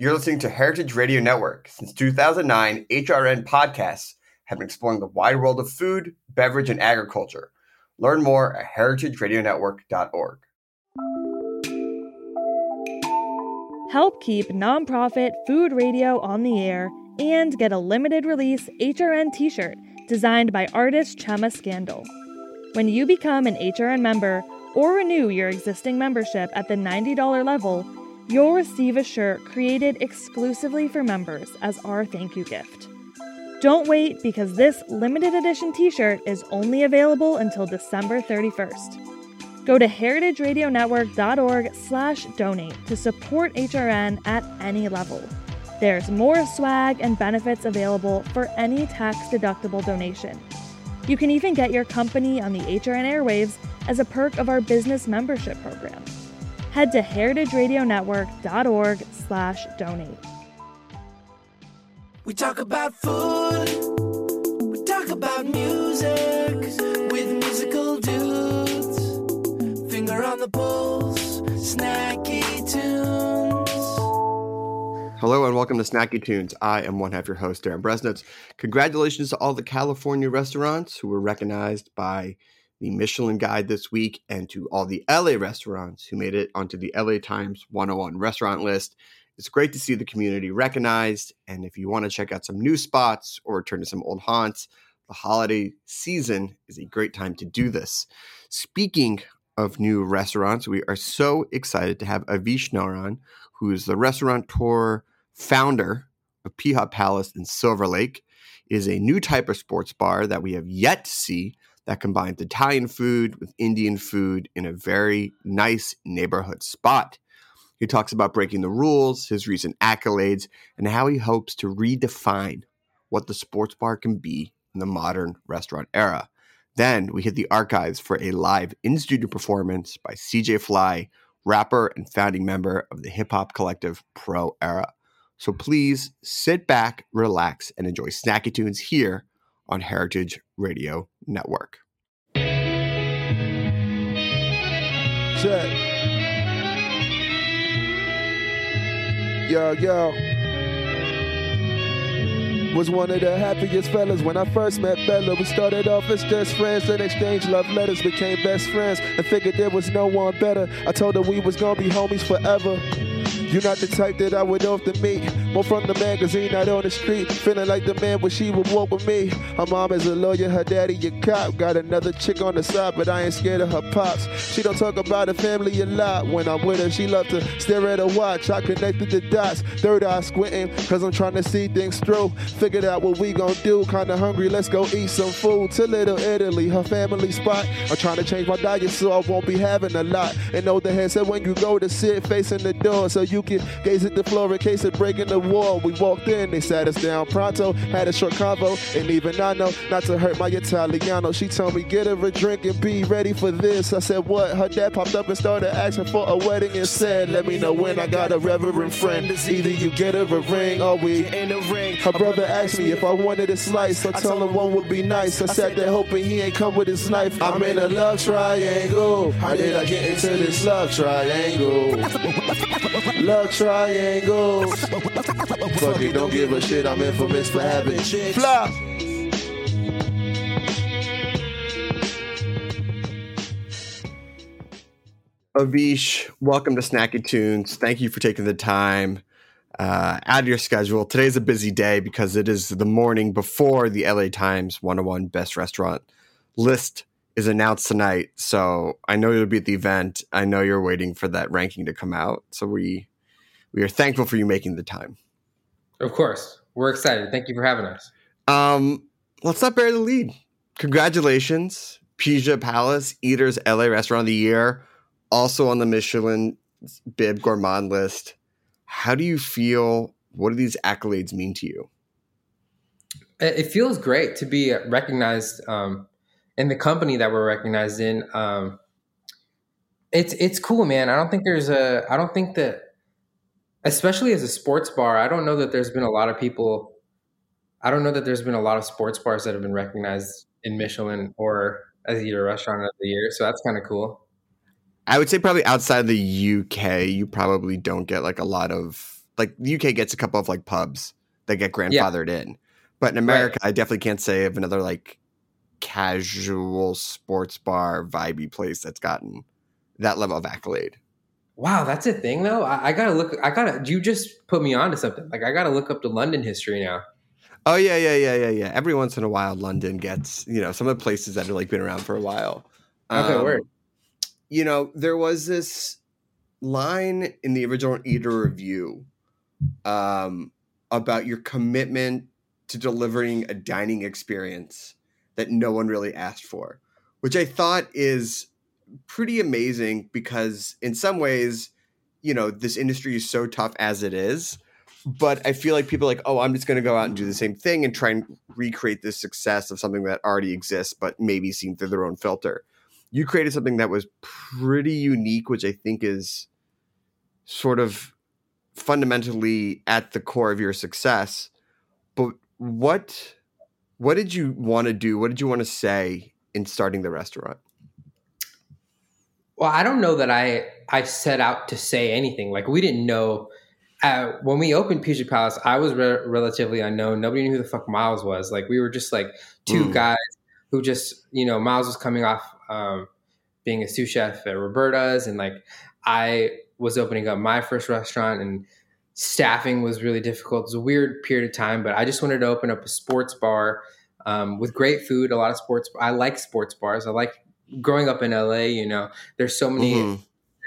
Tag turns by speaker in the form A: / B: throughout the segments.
A: You're listening to Heritage Radio Network. Since 2009, HRN podcasts have been exploring the wide world of food, beverage, and agriculture. Learn more at heritageradionetwork.org.
B: Help keep nonprofit food radio on the air and get a limited release HRN t shirt designed by artist Chema Scandal. When you become an HRN member or renew your existing membership at the $90 level, You'll receive a shirt created exclusively for members as our thank you gift. Don't wait because this limited edition t shirt is only available until December 31st. Go to heritageradionetwork.org slash donate to support HRN at any level. There's more swag and benefits available for any tax deductible donation. You can even get your company on the HRN airwaves as a perk of our business membership program head to heritageradionetwork.org slash donate.
C: We talk about food, we talk about music with musical dudes. Finger on the pulse, snacky tunes.
A: Hello and welcome to Snacky Tunes. I am one half your host, Darin Bresnitz. Congratulations to all the California restaurants who were recognized by the Michelin Guide this week, and to all the LA restaurants who made it onto the LA Times 101 restaurant list. It's great to see the community recognized. And if you want to check out some new spots or return to some old haunts, the holiday season is a great time to do this. Speaking of new restaurants, we are so excited to have Avish Naran, who is the restaurateur founder of Pijja Palace in Silver Lake. Is a new type of sports bar that we have yet to see that combines Italian food with Indian food in a very nice neighborhood spot. He talks about breaking the rules, his recent accolades, and how he hopes to redefine what the sports bar can be in the modern restaurant era. Then we hit the archives for a live in studio performance by CJ Fly, rapper and founding member of the hip hop collective Pro Era. So please sit back, relax, and enjoy Snacky Tunes here on Heritage Radio Network.
D: Check. Yo, yo. Was one of the happiest fellas when I first met Bella. We started off as just friends, then exchanged love letters, became best friends, and figured there was no one better. I told her we was gonna be homies forever. You're not the type that I would often meet. More from the magazine, not on the street. Feeling like the man when she would walk with me. Her mom is a lawyer, her daddy a cop. Got another chick on the side, but I ain't scared of her pops. She don't talk about her family a lot. When I'm with her, she love to stare at her watch. I connected the dots, third eye squinting, cause I'm trying to see things through. Figured out what we gon' do. Kinda hungry, let's go eat some food. To Little Italy, her family spot. I'm trying to change my diet so I won't be having a lot. And know the head said when you go to sit facing the door so you can gaze at the floor in case of breaking the wall. We walked in, they sat us down pronto, had a short convo, and even I know not to hurt my Italiano. She told me, get her a drink and be ready for this. I said, what? Her dad popped up and started asking for a wedding and said, let me know when I got a reverend friend. Either you get her a ring or we in a ring. Her brother asked me if I wanted a slice. I told him one would be nice. I sat there hoping he ain't come with his knife. I'm in a love triangle. How did I get into this love triangle? Love triangles. Fuck it, don't give a shit. I'm infamous for having chicks. Flop.
A: Avish, welcome to Snacky Tunes. Thank you for taking the time uh, out of your schedule. Today's a busy day because it is the morning before the LA Times 101 Best Restaurant list is announced tonight. So I know you'll be at the event. I know you're waiting for that ranking to come out. So we we are thankful for you making the time.
E: Of course, we're excited. Thank you for having us.
A: Um, let's not bury the lead. Congratulations, Pijja Palace Eaters LA Restaurant of the Year also on the Michelin Bib Gourmand list. How do you feel? What do these accolades mean to you?
E: It feels great to be recognized um, in the company that we're recognized in. Um, it's it's cool, man. I don't think there's a. I don't think that, especially as a sports bar, I don't know that there's been a lot of people. I don't know that there's been a lot of sports bars that have been recognized in Michelin or as a restaurant of the year. So that's kind of cool.
A: I would say probably outside the UK, you probably don't get like a lot of like the UK gets a couple of like pubs that get grandfathered in, but in America, I definitely can't say of another like casual sports bar vibey place that's gotten that level of accolade.
E: Wow, that's a thing though. I, I, gotta look. I gotta. You just put me on to something. Like I gotta look up the London history now.
A: Oh yeah, yeah, yeah, yeah, yeah. Every once in a while, London gets you know some of the places that have like been around for a while.
E: Okay, um, word.
A: You know, there was this line in the original Eater review um, about your commitment to delivering a dining experience that no one really asked for, which I thought is pretty amazing because in some ways, you know, this industry is so tough as it is. But I feel like people are like, oh, I'm just going to go out and do the same thing and try and recreate this success of something that already exists, but maybe seen through their own filter. You created something that was pretty unique, which I think is sort of fundamentally at the core of your success. But what what did you want to do? What did you want to say in starting the restaurant?
E: Well, I don't know that I I set out to say anything. Like we didn't know uh, when we opened Pizza Palace. I was re- relatively unknown. Nobody knew who the fuck Miles was. Like we were just like two mm. guys who just you know Miles was coming off um, being a sous chef at Roberta's, and like I was opening up my first restaurant and staffing was really difficult. It was a weird period of time, but I just wanted to open up a sports bar um, with great food. A lot of sports. I like sports bars. I like growing up in LA. You know, there's so many. Mm-hmm.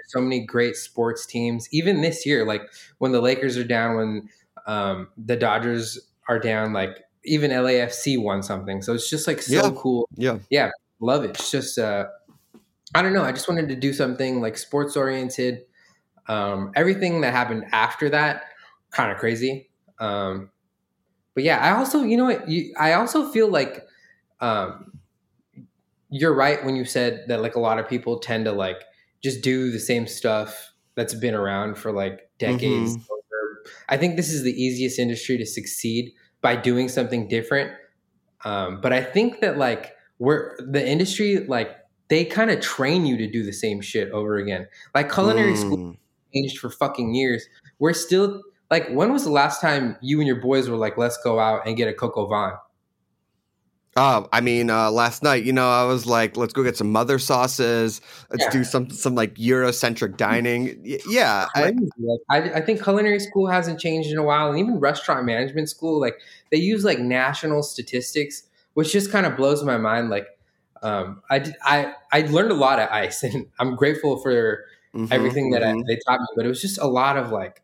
E: So many great sports teams. Even this year, like when the Lakers are down, when um, the Dodgers are down, like even LAFC won something. So it's just like so
A: yeah.
E: cool.
A: Yeah.
E: Yeah. Love it. It's just, uh, I don't know. I just wanted to do something like sports oriented. Um, everything that happened after that, kind of crazy. Um, but yeah, I also, you know what, you, I also feel like um, you're right when you said that like a lot of people tend to like just do the same stuff that's been around for like decades. Mm-hmm. I think this is the easiest industry to succeed by doing something different. Um, but I think that like we're the industry like they kind of train you to do the same shit over again. Like culinary mm. school changed for fucking years. We're still like, when was the last time you and your boys were like, let's go out and get a Coq au vin?
A: Oh, I mean, uh, last night, you know, I was like, let's go get some mother sauces. Let's yeah. do some some like Eurocentric dining. yeah,
E: I, I, I think culinary school hasn't changed in a while, and even restaurant management school, like they use like national statistics, which just kind of blows my mind. Like, um, I did, I I learned a lot at ICE, and I'm grateful for mm-hmm, everything that mm-hmm. I, they taught me. But it was just a lot of like,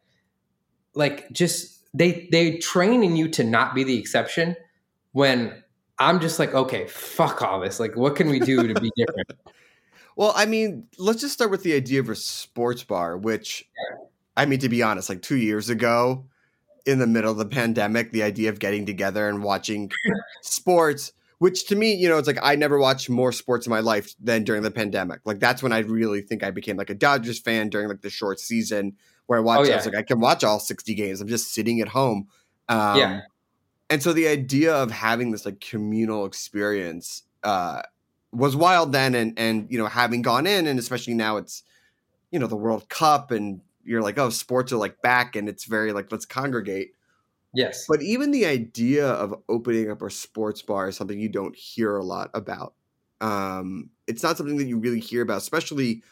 E: like just they they train in you to not be the exception. When I'm just like, okay, fuck all this. Like, what can we do to be different?
A: well, I mean, let's just start with the idea of a sports bar, which, I mean, to be honest, like two years ago, in the middle of the pandemic, the idea of getting together and watching sports which to me, you know, it's like I never watched more sports in my life than during the pandemic. Like that's when I really think I became like a Dodgers fan during like the short season where I watched. Oh, yeah. I was like, I can watch all sixty games. I'm just sitting at home. Um, yeah. And so the idea of having this like communal experience uh, was wild then, and and you know having gone in, and especially now it's you know the World Cup, and you're like, oh, sports are like back, and it's very like let's congregate.
E: Yes.
A: But even the idea of opening up a sports bar is something you don't hear a lot about. Um, it's not something that you really hear about, especially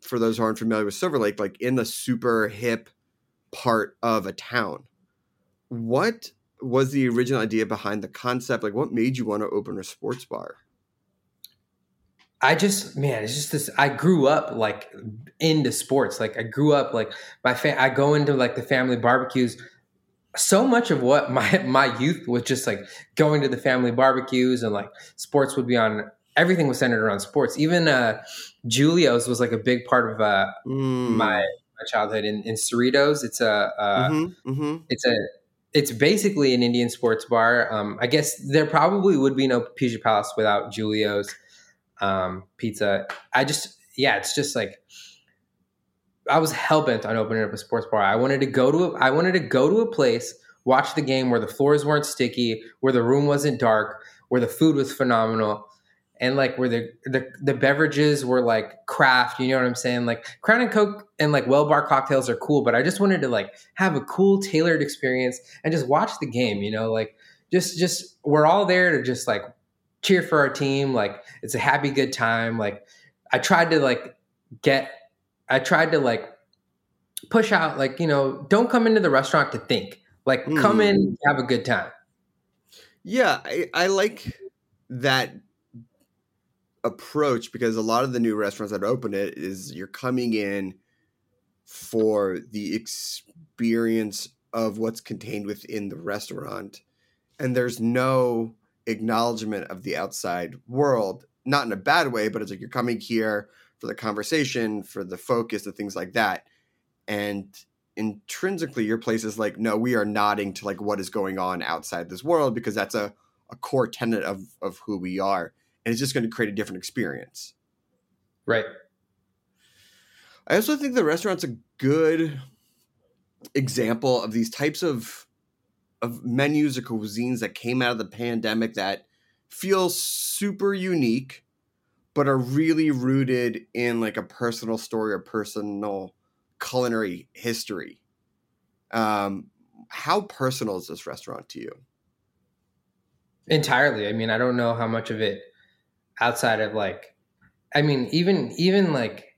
A: for those who aren't familiar with Silver Lake, like in the super hip part of a town. What was the original idea behind the concept? Like, what made you want to open a sports bar?
E: I just, man, it's just this. I grew up like into sports. Like, I grew up like my fa- I go into like the family barbecues so much of what my my youth was just like going to the family barbecues and like sports would be on everything was centered around sports even uh Giulio's was like a big part of uh mm. my my childhood in, in Cerritos it's a uh, mm-hmm, mm-hmm. it's a it's basically an Indian sports bar um I guess there probably would be no Pizza Palace without Julio's um pizza I just yeah it's just like I was hell bent on opening up a sports bar. I wanted to go to a, I wanted to go to a place, watch the game where the floors weren't sticky, where the room wasn't dark, where the food was phenomenal, and like where the, the the beverages were like craft, you know what I'm saying? Like Crown and Coke and like Well Bar cocktails are cool, but I just wanted to like have a cool tailored experience and just watch the game, you know, like just just we're all there to just like cheer for our team, like it's a happy good time. Like I tried to like get I tried to like push out like, you know, don't come into the restaurant to think. Like come
A: Mm.
E: in, have a good time.
A: Yeah, I, I like that approach because a lot of the new restaurants that open it is you're coming in for the experience of what's contained within the restaurant and there's no acknowledgement of the outside world. Not in a bad way but it's like you're coming here for the conversation for the focus and things like that. And intrinsically your place is like no we are nodding to like what is going on outside this world because that's a, a core tenet of of who we are and it's just going to create a different experience.
E: Right.
A: i also think the restaurant's a good example of these types of of menus or cuisines that came out of the pandemic that feel super unique but are really rooted in like a personal story or personal culinary history. Um how personal is this restaurant to you?
E: Entirely. I mean i don't know how much of it outside of like i mean even even like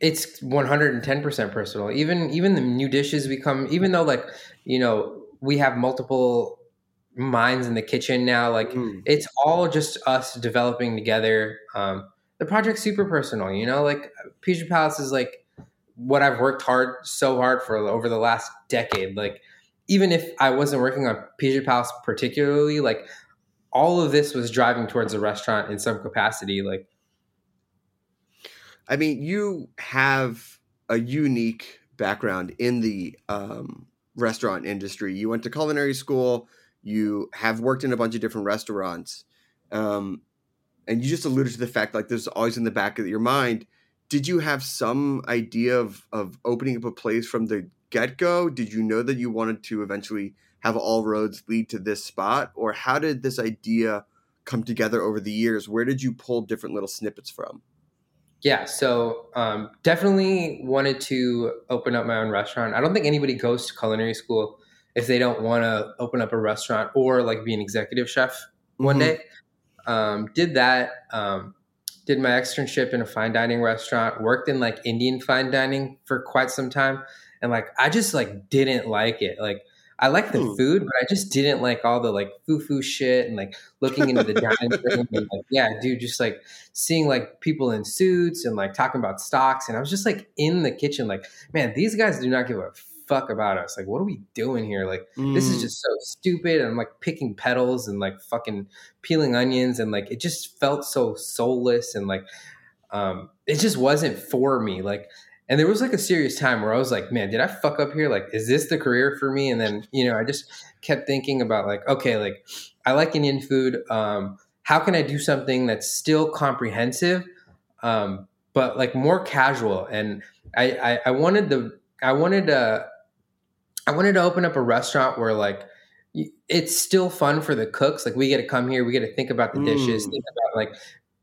E: it's 110% personal. Even even the new dishes we come even though like you know we have multiple minds in the kitchen now like
A: Mm.
E: it's all just us developing together. Um the project's super personal you know? Like Pizza Palace is like what I've worked hard so hard for over the last decade. Like even if I wasn't working on Pizza Palace particularly like all of this was driving towards a restaurant in some capacity like
A: I mean, you have a unique background in the um, restaurant industry. You went to culinary school. You have worked in a bunch of different restaurants, um, and you just alluded to the fact like this is always in the back of your mind. Did you have some idea of of opening up a place from the get go? Did you know that you wanted to eventually have all roads lead to this spot, or how did this idea come together over the years? Where did you pull different little snippets from?
E: Yeah, so um, definitely wanted to open up my own restaurant. I don't think anybody goes to culinary school if they don't want to open up a restaurant or like be an executive chef one
A: Mhm.
E: day. Um, did that. Um, did my externship in a fine dining restaurant. Worked in like Indian fine dining for quite some time, and like I just like didn't like it. Like I like the
A: Hmm.
E: food, but I just didn't like all the like foo foo shit and like looking into the dining room. And, like, yeah, dude, just like seeing like people in suits and like talking about stocks. And I was just like in the kitchen, like, man, these guys do not give a fuck about us. Like, what are we doing here? Like, this is
A: Mm.
E: just so stupid. And I'm like picking petals and like fucking peeling onions. And like, it just felt so soulless. And like, um, it just wasn't for me. Like, and there was like a serious time where I was like, man, did I fuck up here? Like, is this the career for me? And then, you know, I just kept thinking about like, okay, like I like Indian food. Um, how can I do something that's still comprehensive, um, but like more casual? And I, I, I wanted the, I wanted to, I wanted to open up a restaurant where like it's still fun for the cooks. Like we get to come here, we get to think about the dishes,
A: Mm.
E: think about like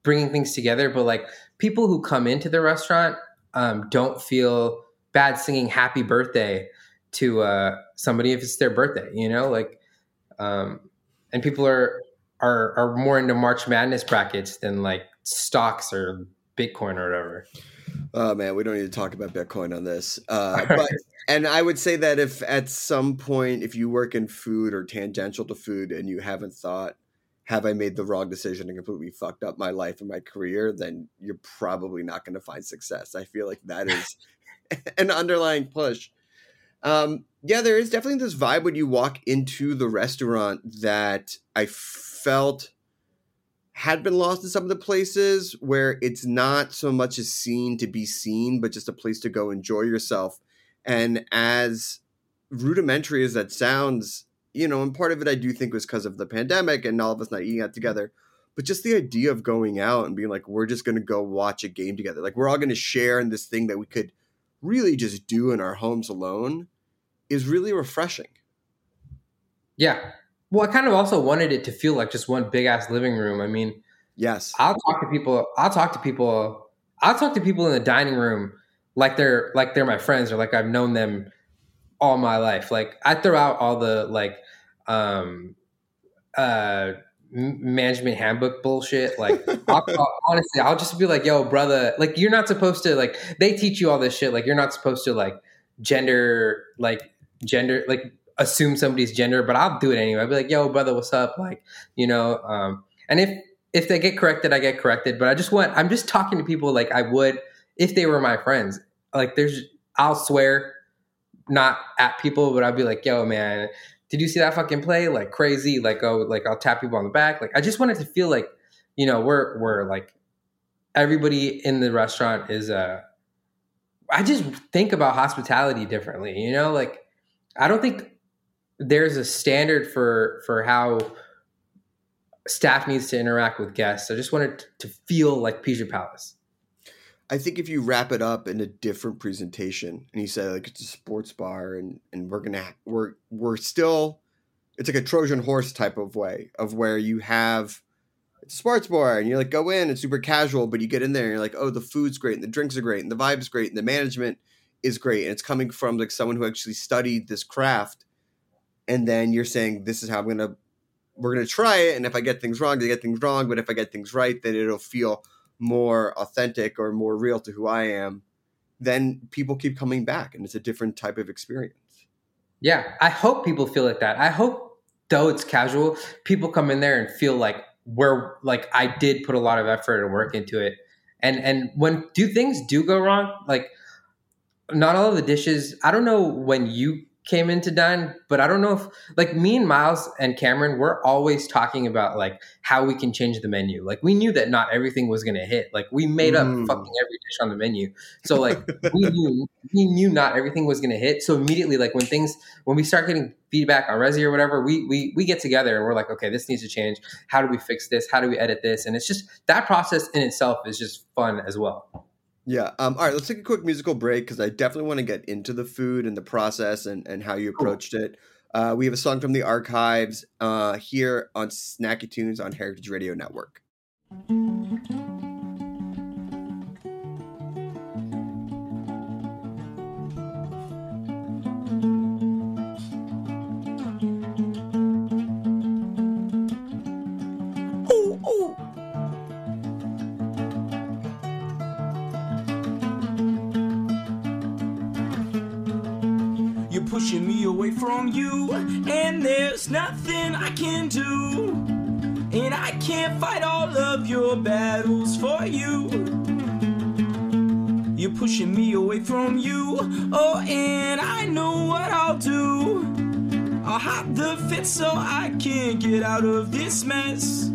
E: bringing things together. But like people who come into the restaurant um, don't feel bad singing "Happy Birthday" to uh, somebody if it's their birthday. You know, like, um, and people are are are more into March Madness brackets than like stocks or Bitcoin or whatever.
A: Oh man, we don't need to talk about Bitcoin on this. Uh, but and I would say that if at some point, if you work in food or tangential to food, and you haven't thought, "Have I made the wrong decision and completely fucked up my life and my career?" then you're probably not going to find success. I feel like that is an underlying push. Um, yeah, there is definitely this vibe when you walk into the restaurant that I felt had been lost in some of the places where it's not so much a scene to be seen, but just a place to go enjoy yourself. And as rudimentary as that sounds, you know, and part of it I do think was because of the pandemic and all of us not eating out together. But just the idea of going out and being like, we're just going to go watch a game together. Like, we're all going to share in this thing that we could really just do in our homes alone is really refreshing.
E: Yeah. Well, I kind of also wanted it to feel like just one big ass living room. I mean,
A: Yes.
E: I'll talk to people. I'll talk to people. I'll talk to people in the dining room like they're like they're my friends or like I've known them all my life. Like I throw out all the like um uh management handbook bullshit. Like I'll, I'll, honestly, I'll just be like, "Yo, brother, like you're not supposed to like." They teach you all this shit. Like you're not supposed to like gender like gender like assume somebody's gender, but I'll do it anyway. I'll be like, "Yo, brother, what's up?" Like you know, um, and if if they get corrected, I get corrected. But I just want I'm just talking to people like I would if they were my friends. Like there's I'll swear not at people, but I'll be like, yo, man, did you see that fucking play? Like crazy. Like, oh, like I'll tap people on the back. Like I just wanted to feel like, you know, we're we're like everybody in the restaurant is uh I just think about hospitality differently, you know? Like I don't think there's a standard for for how staff needs to interact with guests. I just wanted to feel like Pizza Palace.
A: I think if you wrap it up in a different presentation and you say like it's a sports bar and and we're gonna we're we're still it's like a Trojan horse type of way of where you have it's a sports bar and you're like go in it's super casual but you get in there and you're like oh the food's great and the drinks are great and the vibe's great and the management is great and it's coming from like someone who actually studied this craft. And then you're saying this is how I'm gonna we're gonna try it and if I get things wrong I get things wrong but if I get things right then it'll feel more authentic or more real to who I am, then people keep coming back and it's a different type of experience.
E: Yeah, I hope people feel like that. I hope though it's casual, people come in there and feel like we're like I did put a lot of effort and work into it. And and when do things do go wrong, like not all of the dishes, I don't know when you came into dine but i don't know if like me and miles and cameron we're always talking about like how we can change the menu. Like we knew that not everything was to hit. Like we made up mm. fucking every dish on the menu. So like we knew we knew not everything was to hit. So immediately like when things when we start getting feedback on Resy or whatever we we we get together and we're like okay this needs to change. How do we fix this? How do we edit this? And it's just that process in itself is just fun as well
A: yeah. Um, all right. Let's take a quick musical break because I definitely want to get into the food and the process and, and how you approached cool. it. Uh, we have a song from the archives uh, here on Snacky Tunes on Heritage Radio Network.
F: Pushing me away from you, and there's nothing I can do. And I can't fight all of your battles for you. You're pushing me away from you, oh, and I know what I'll do. I'll hop the fence so I can't get out of this mess.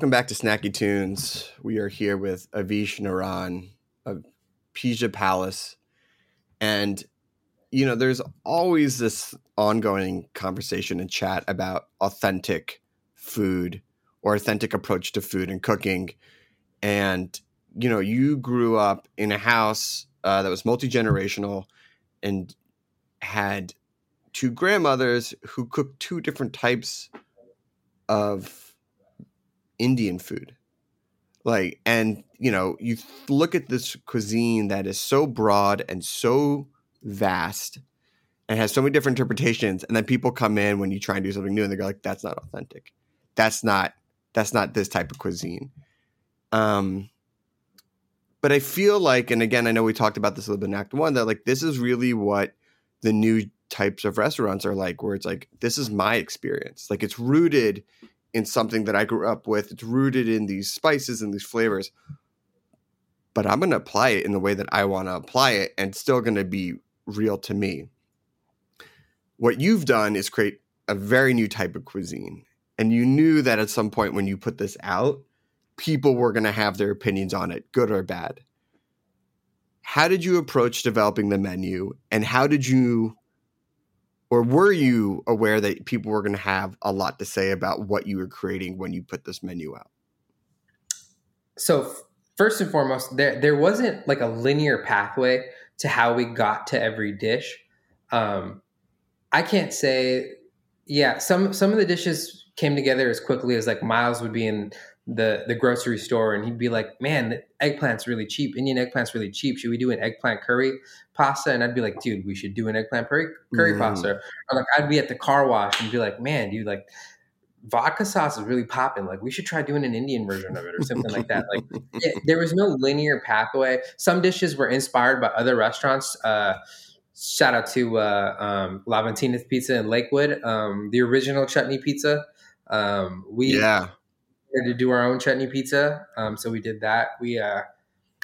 A: Welcome back to Snacky Tunes. We are here with Avish Naran of Pijja Palace. And, you know, there's always this ongoing conversation and chat about authentic food or authentic approach to food and cooking. And, you know, you grew up in a house uh, that was multi generational and had two grandmothers who cooked two different types of Indian food. Like, and you know, you look at this cuisine that is so broad and so vast and has so many different interpretations, and then people come in when you try and do something new and they go like, "That's not authentic. That's not. That's not this type of cuisine." Um, but I feel like, and again, I know we talked about this a little bit in Act One, that like this is really what the new types of restaurants are like, where it's like, this is my experience. Like it's rooted in something that I grew up with. It's rooted in these spices and these flavors. But I'm going to apply it in the way that I want to apply it and still going to be real to me. What you've done is create a very new type of cuisine. And you knew that at some point when you put this out, people were going to have their opinions on it, good or bad. How did you approach developing the menu? And how did you or were you aware that people were going to have a lot to say about what you were creating when you put this menu out?
E: So first and foremost, there there wasn't like a linear pathway to how we got to every dish. Um, I can't say, yeah, some some of the dishes came together as quickly as like Miles would be in the the grocery store and he'd be like, "Man, eggplant's really cheap. Indian eggplant's really cheap. Should we do an eggplant curry pasta?" And I'd be like, "Dude, we should do an eggplant curry, curry mm. pasta." Or like I'd be at the car wash and be like, "Man, dude, like vodka sauce is really popping. Like we should try doing an Indian version of it or something like that." Like there was no linear pathway. Some dishes were inspired by other restaurants. Uh, shout out to uh, um, Pizza in Lakewood, um, the original chutney pizza. Um, we
A: yeah
E: to do our own chutney pizza. Um, so we did that. We uh,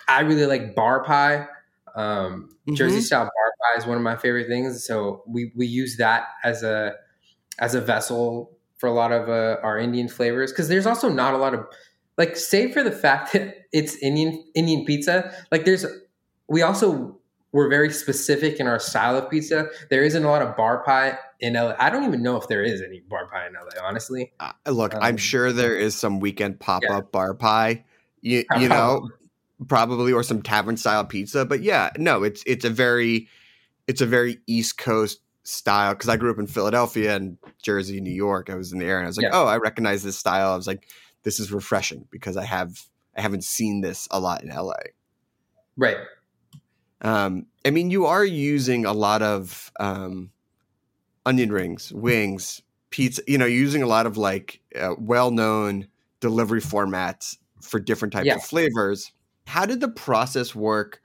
E: I really like bar pie. Um, mm-hmm. Jersey style bar pie is one of my favorite things. So we we use that as a as a vessel for a lot of uh, our Indian flavors because there's also not a lot of like save for the fact that it's Indian Indian pizza. Like there's we also we're very specific in our style of pizza. There isn't a lot of bar pie in LA. I don't even know if there is any bar pie in LA, honestly.
A: Uh, look, um, I'm sure there is some weekend pop up yeah. bar pie. You, you know, probably or some tavern style pizza. But yeah, no, it's it's a very it's a very East Coast style because I grew up in Philadelphia and Jersey, New York. I was in the area and I was like, yeah. oh, I recognize this style. I was like, this is refreshing because I have I haven't seen this a lot in LA.
E: Right.
A: Um, I mean, you are using a lot of um, onion rings, wings, pizza. You know, using a lot of like uh, well-known delivery formats for different types yeah. of flavors. How did the process work?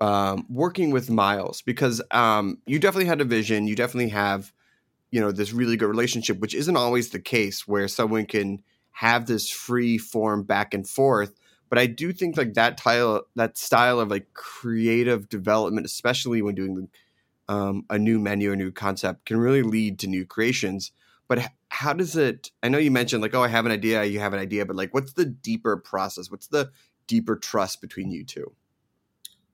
A: Um, working with Miles because um, you definitely had a vision. You definitely have, you know, this really good relationship, which isn't always the case where someone can have this free form back and forth but I do think like that tile that style of like creative development, especially when doing um, a new menu, a new concept, can really lead to new creations. But how does it? I know you mentioned like, oh, I have an idea, you have an idea, but like, what's the deeper process? What's the deeper trust between you two?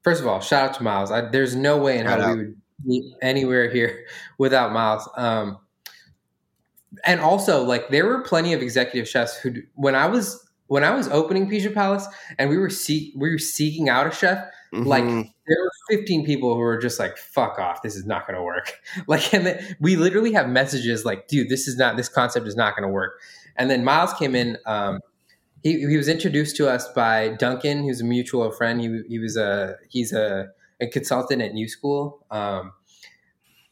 E: First of all, shout out to Miles. I, there's no way in how we would be anywhere here without Miles. Um, and also, like, there were plenty of executive chefs who, when I was when I was opening Pijja Palace and we were seek we were seeking out a chef, mm-hmm. like there were 15 people who were just like, fuck off, this is not gonna work. Like and then we literally have messages like, dude, this is not this concept is not gonna work. And then Miles came in, um, he, he was introduced to us by Duncan, who's a mutual friend. He, he was a he's a, a consultant at New School. Um,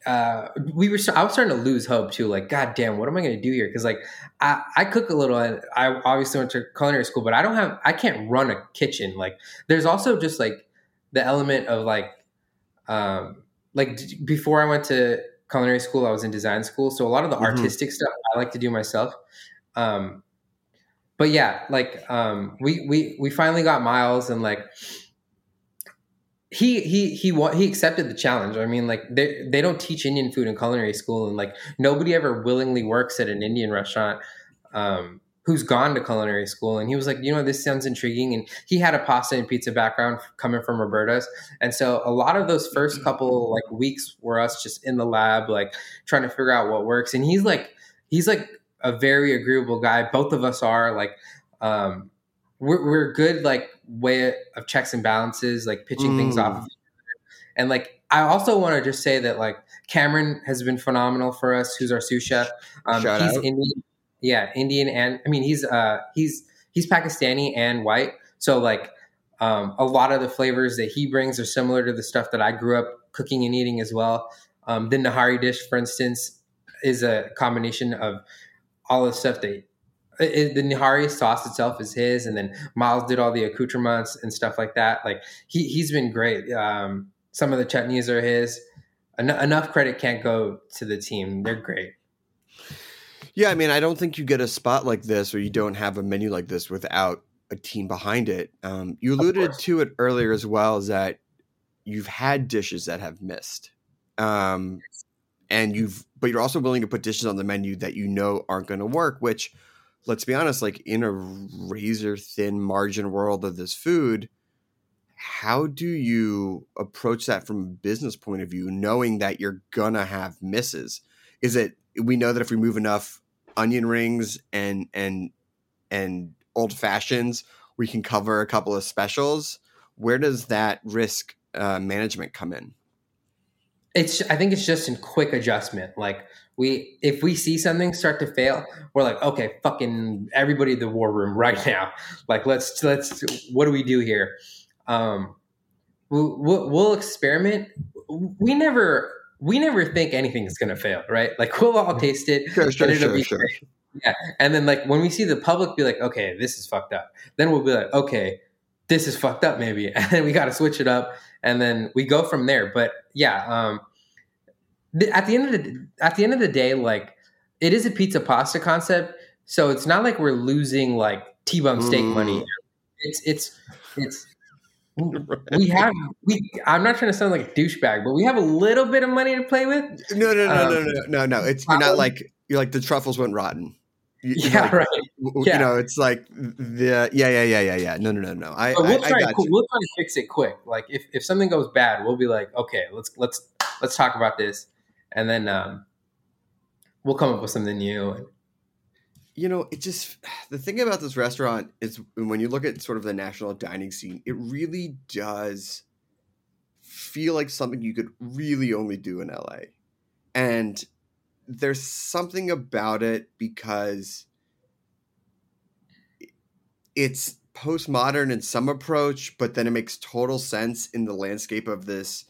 E: uh, we were. I was starting to lose hope too. Like, God damn, what am I going to do here? Because like, I, I cook a little. And I obviously went to culinary school, but I don't have. I can't run a kitchen. Like, there's also just like the element of like, um, like d- before I went to culinary school, I was in design school, so a lot of the
A: Mhm.
E: artistic stuff I like to do myself. Um, but yeah, like um, we we we finally got Miles, and like he he he wa- he accepted the challenge. I mean, like they they don't teach Indian food in culinary school, and like nobody ever willingly works at an Indian restaurant um, who's gone to culinary school. And he was like, you know, this sounds intriguing. And he had a pasta and pizza background coming from Roberta's, and so a lot of those first couple like weeks were us just in the lab, like trying to figure out what works. And he's like he's like a very agreeable guy. Both of us are like. Um, we're, we're good like way of checks and balances like pitching things
A: Mm.
E: off of each other. and like i also want to just say that like cameron has been phenomenal for us who's our sous chef um,
A: Shout
E: he's
A: out.
E: indian yeah indian and i mean he's uh he's he's pakistani and white so like um, a lot of the flavors that he brings are similar to the stuff that i grew up cooking and eating as well um, the nihari dish for instance is a combination of all the stuff that the Nihari sauce itself is his, and then Miles did all the accoutrements and stuff like that. Like he he's been great. Um, some of the chutneys are his. En- enough credit can't go to the team. They're great.
A: Yeah, I mean, I don't think you get a spot like this or you don't have a menu like this without a team behind it. Um, you alluded to it earlier as well, is that you've had dishes that have missed, um, and you've, but you're also willing to put dishes on the menu that you know aren't going to work. Which, let's be honest, like in a razor thin margin world of this food, how do you approach that from a business point of view, knowing that you're gonna have misses? Is it we know that if we move enough onion rings and and and old fashions, we can cover a couple of specials. Where does that risk uh, management come in?
E: It's I think it's just in quick adjustment. Like we if we see something start to fail, we're like, okay, fucking everybody in the war room right now. Like let's let's what do we do here? Um, we'll, we'll, we'll experiment. We never we never think anything is gonna fail, right? Like we'll all taste it.
A: Sure, sure,
E: and it'll
A: sure,
E: be
A: sure.
E: great. Yeah, and then like when we see the public be like, okay, this is fucked up. Then we'll be like, okay, this is fucked up, maybe, and then we got to switch it up, and then we go from there. But yeah, um, th- at the end of the at the end of the day, like it is a pizza pasta concept, so it's not like we're losing like T-bone steak
A: Mm.
E: money. It's it's it's we have we. I'm not trying to sound like a douchebag, but we have a little bit of money to play with.
A: No, no, no,
E: Um,
A: no, no, no, no. It's you're not like you're like the truffles went rotten. You-
E: Yeah,
A: like,
E: right. Yeah.
A: You know, it's like the yeah, yeah, yeah, yeah, yeah. No, no, no, no. I,
E: But we'll
A: I
E: try.
A: got
E: to, we'll try to fix it quick. Like if, if something goes bad, we'll be like, okay, let's let's let's talk about this, and then um, we'll come up with something new.
A: You know, it just the thing about this restaurant is when you look at sort of the national dining scene, it really does feel like something you could really only do in LA. And there's something about it because it's postmodern in some approach, but then it makes total sense in the landscape of this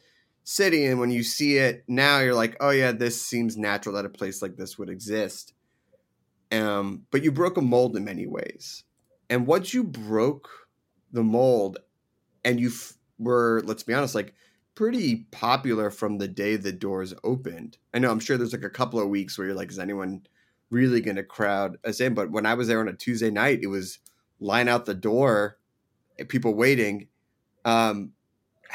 A: city. And when you see it now, you're like, oh, yeah, this seems natural that a place like this would exist um, but you broke a mold in many ways. And once you broke the mold, and you f- were, let's be honest, like pretty popular from the day the doors opened. I know I'm sure there's like a couple of weeks where you're like, is anyone really going to crowd us in? But when I was there on a Tuesday night, it was line out the door, people waiting. Um,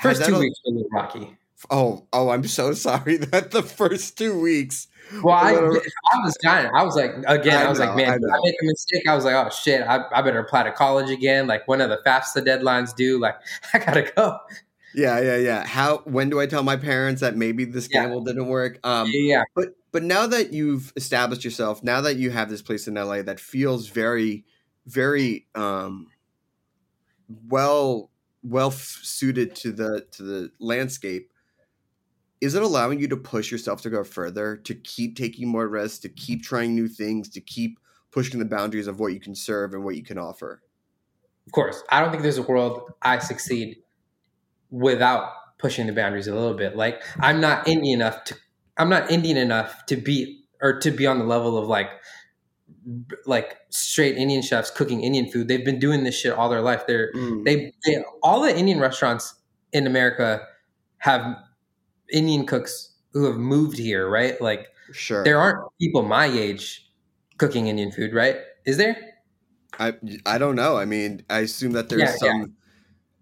E: First two weeks were little rocky.
A: Oh, oh, I'm so sorry that the first two weeks.
E: Well, I, I was dying. I was like, again,
A: I
E: I, was
A: know,
E: like, man,
A: I
E: did. I make a mistake? I was like, oh shit, I, I better apply to college again. Like, when are the FAFSA deadlines due? Like, I gotta go.
A: Yeah, yeah, yeah. How? When do I tell my parents that maybe this
E: Yeah.
A: gamble didn't work? Um,
E: yeah,
A: but but now that you've established yourself, now that you have this place in LA that feels very, very um, well well suited to the to the landscape, is it allowing you to push yourself to go further, to keep taking more risks, to keep trying new things, to keep pushing the boundaries of what you can serve and what you can offer?
E: of course. I don't think there's a world I succeed without pushing the boundaries a little bit. Like, I'm not indie enough to I'm not Indian enough to be or to be on the level of like like straight Indian chefs cooking Indian food. They've been doing this shit all their life. They're
A: Mm.
E: they, they all the Indian restaurants in America have Indian cooks who have moved here, right? Like
A: Sure.
E: there aren't people my age cooking Indian food, right? Is there?
A: I I don't know. I mean, I assume that there's
E: Yeah, yeah.
A: some.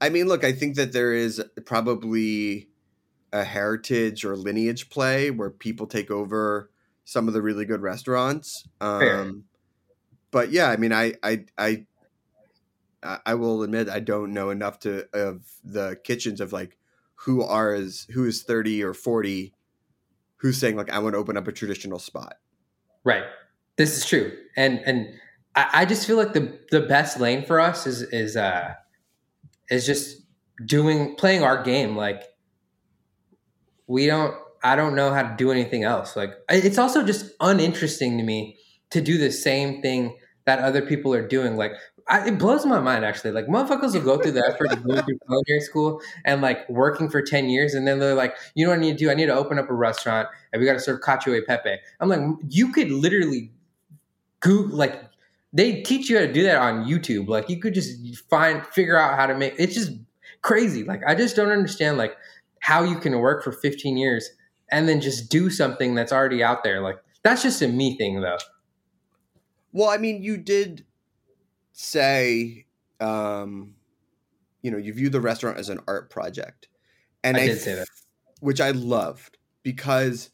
A: I mean, look, I think that there is probably a heritage or lineage play where people take over some of the really good restaurants.
E: Fair.
A: Um, but yeah, I mean, I I I I will admit I don't know enough to of the kitchens of like who are is who is thirty or forty, who's saying like I want to open up a traditional spot.
E: Right. This is true. And and I, I just feel like the the best lane for us is is uh is just doing playing our game. Like we don't I don't know how to do anything else. Like it's also just uninteresting to me to do the same thing that other people are doing. Like I, it blows my mind actually. Like motherfuckers will go through the effort of going through culinary school and like working for ten years, and then they're like, you know what I need to do? I need to open up a restaurant, and we got to serve cacio e pepe. I'm like, you could literally Google like they teach you how to do that on YouTube. Like you could just find figure out how to make. It's just crazy. Like I just don't understand like how you can work for 15 years and then just do something that's already out there. Like that's just a me thing though.
A: Well, I mean, you did say, um, you know, you view the restaurant as an art project, and
E: I
A: I,
E: did say that.
A: which I loved because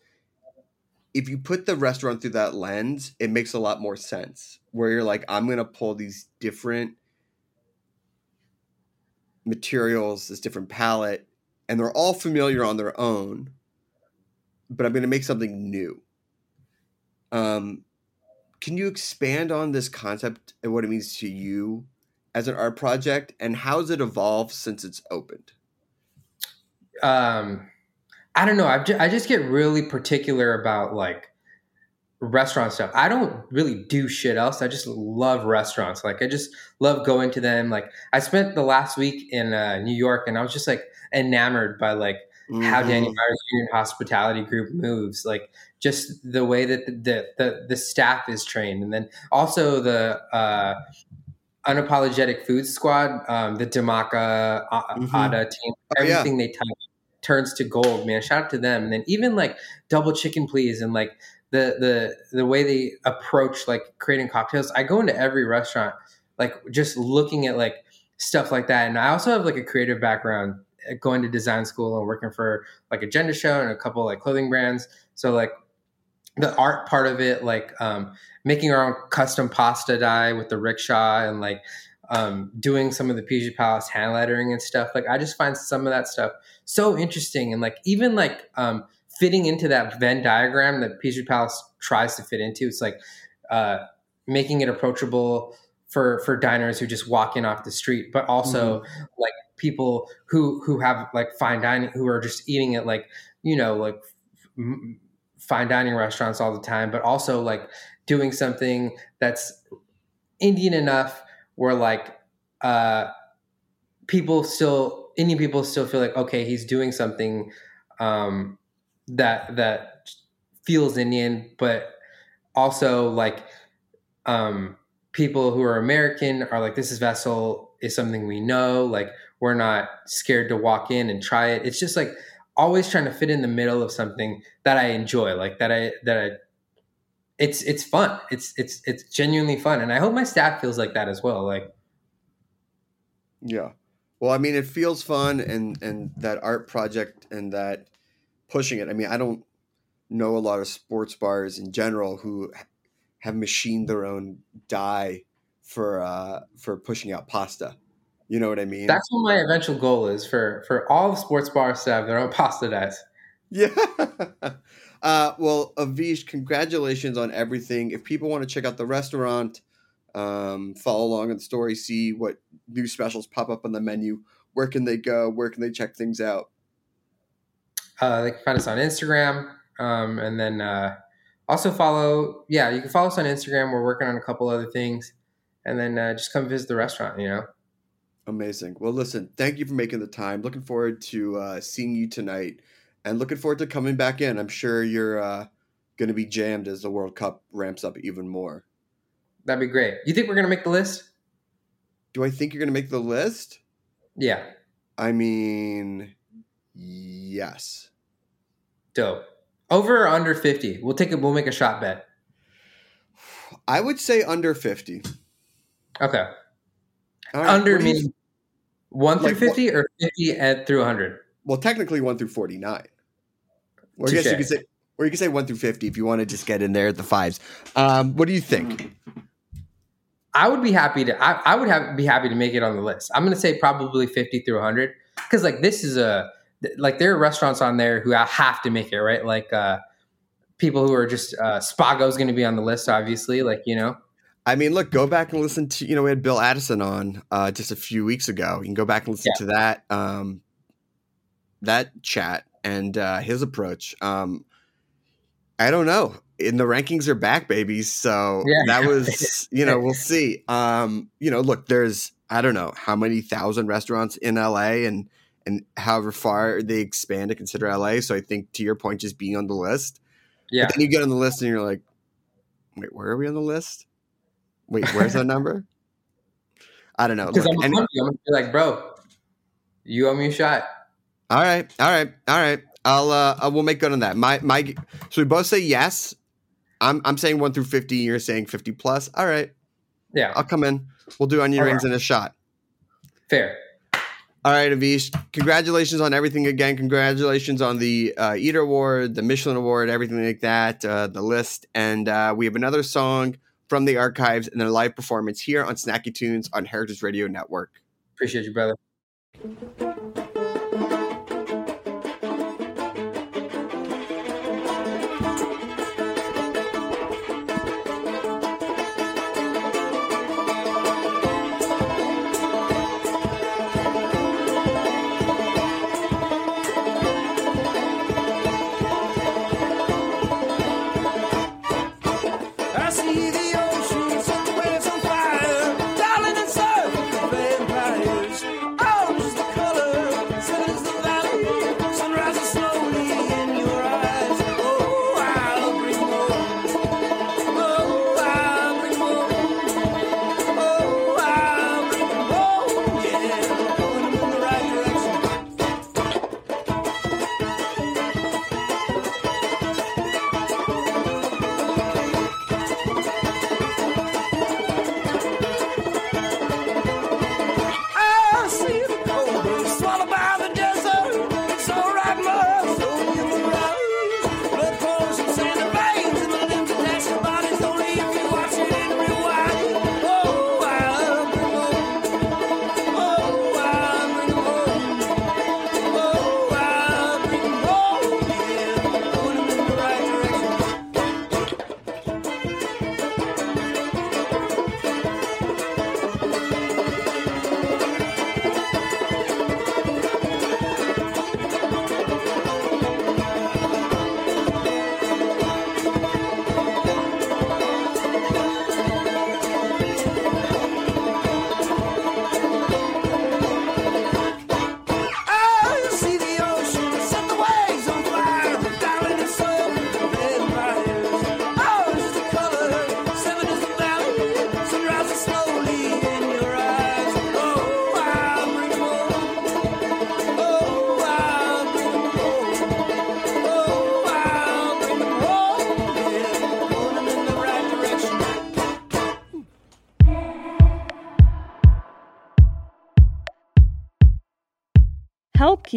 A: if you put the restaurant through that lens, it makes a lot more sense. Where you're like, I'm gonna pull these different materials, this different palette, and they're all familiar on their own, but I'm gonna make something new. Um, can you expand on this concept and what it means to you as an art project? And how's it evolved since it's opened?
E: Um i don't know. I just, I just get really particular about like restaurant stuff. I don't really do shit else. I just love restaurants. Like i just love going to them. Like i spent the last week in uh, new york and i was just like enamored by like how
A: Mhm.
E: Daniel Meyer's Union Hospitality Group moves, like just the way that the the, the, the staff is trained, and then also the uh, unapologetic food squad, um, the Dhamaka uh,
A: Mhm.
E: Adda team,
A: Oh, yeah.
E: everything they touch turns to gold, man. Shout out to them, and then even like double chicken please, and like the the the way they approach like creating cocktails. I go into every restaurant, like just looking at like stuff like that, and I also have like a creative background uh, going to design school and working for like Agenda show and a couple like clothing brands so like the art part of it like um making our own custom pasta die with the rickshaw and like um doing some of the Pijja Palace hand lettering and stuff. Like I just find some of that stuff so interesting and like even like um fitting into that Venn diagram that Pijja Palace tries to fit into it's like uh making it approachable for for diners who just walk in off the street but also like people who who have like fine dining who are just eating it like you know like m- fine dining restaurants all the time but also like doing something that's indian enough where like uh people still indian people still feel like okay he's doing something um that that feels indian but also like um people who are american are like this is vessel is something we know like we're not scared to walk in and try it. It's just like always trying to fit in the middle of something that i enjoy like that i that i it's it's fun it's it's it's genuinely fun and i hope my staff feels like that as well like
A: Yeah. Well, I mean, it feels fun, and and that art project and that pushing it. I mean, I don't know a lot of sports bars in general who have machined their own die for uh for pushing out pasta. You know what I mean?
E: that's what my eventual goal is for for all the sports bars to have their own pasta dice
A: Yeah. uh, well, Avish, congratulations on everything. If people want to check out the restaurant, um, follow along in the story, see what new specials pop up on the menu, where can they go? Where can they check things out?
E: uh, they can find us on Instagram, um, and then uh, also follow. Yeah, you can follow us on Instagram. We're working on a couple other things, and then uh, just come visit the restaurant. You know,
A: Amazing. Well, listen, thank you for making the time. Looking forward to uh, seeing you tonight and looking forward to coming back in. I'm sure you're uh, going to be jammed as the World Cup ramps up even more.
F: That'd be great. You think we're gonna make the list?
A: Do I think you're going to make the list?
F: Yeah.
A: I mean, yes.
F: Dope. Over or under 50? We'll take it. We'll make a shot bet.
A: I would say under 50.
F: Okay.
A: Right,
F: under
A: what do you-
F: meaning one through
A: Like what-
F: 50 or 50 and through 100?
A: Well, technically 1 through 49. Or I guess you could say or you could say 1 through 50 if you want to just get in there at the fives. Um, what do you think?
F: I would be happy to. I, I would have be happy to make it on the list. I'm going to say probably 50 through 100 because like this is a like there are restaurants on there who have to make it right. Like uh, people who are just uh, Spago's going to be on the list, obviously. Like you know,
A: I mean, look, go back and listen to, you know, we had Bill Addison on uh, just a few weeks ago. You can go back and listen to that um, that chat and uh, his approach. Um, I don't know. And the rankings are back, babies. So
F: Yeah.
A: that was, you know, we'll see. Um, you know, look, there's I don't know how many thousand restaurants in LA and and however far they expand to consider LA. So I think to your point, just being on the list.
F: yeah,
A: But then you get on the list and you're like, wait, where are we on the list? Wait, where's that number? I don't know.
F: because I'm,
A: and-.
F: I'm gonna be like, bro, you owe me a shot.
A: all right, all right, all right. I'll uh, I will make good on that. My my. So we both say yes. I'm I'm saying one through fifty. You're saying fifty plus. All right,
F: Yeah,
A: I'll come in. We'll do onion
F: All
A: rings in a shot.
F: fair.
A: All right, Avish. Congratulations on everything again. Congratulations on the uh, Eater Award, the Michelin Award, everything like that, uh, the list. And uh, we have another song from the archives and a live performance here on Snacky Tunes on Heritage Radio Network.
F: Appreciate you, brother.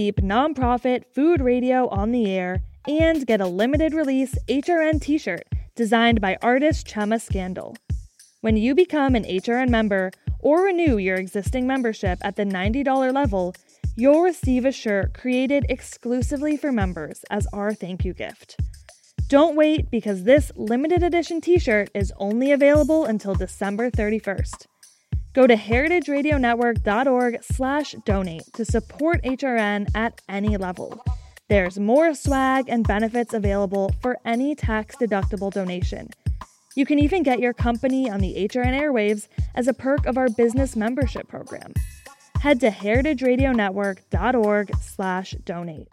B: Keep nonprofit food radio on the air and get a limited release HRN t shirt designed by artist Chema Scandal. When you become an HRN member or renew your existing membership at the $90 level, you'll receive a shirt created exclusively for members as our thank you gift. Don't wait because this limited edition t shirt is only available until December 31st. Go to heritageradionetwork.org slash donate to support HRN at any level. There's more swag and benefits available for any tax-deductible donation. You can even get your company on the HRN airwaves as a perk of our business membership program. Head to heritageradionetwork.org slash donate.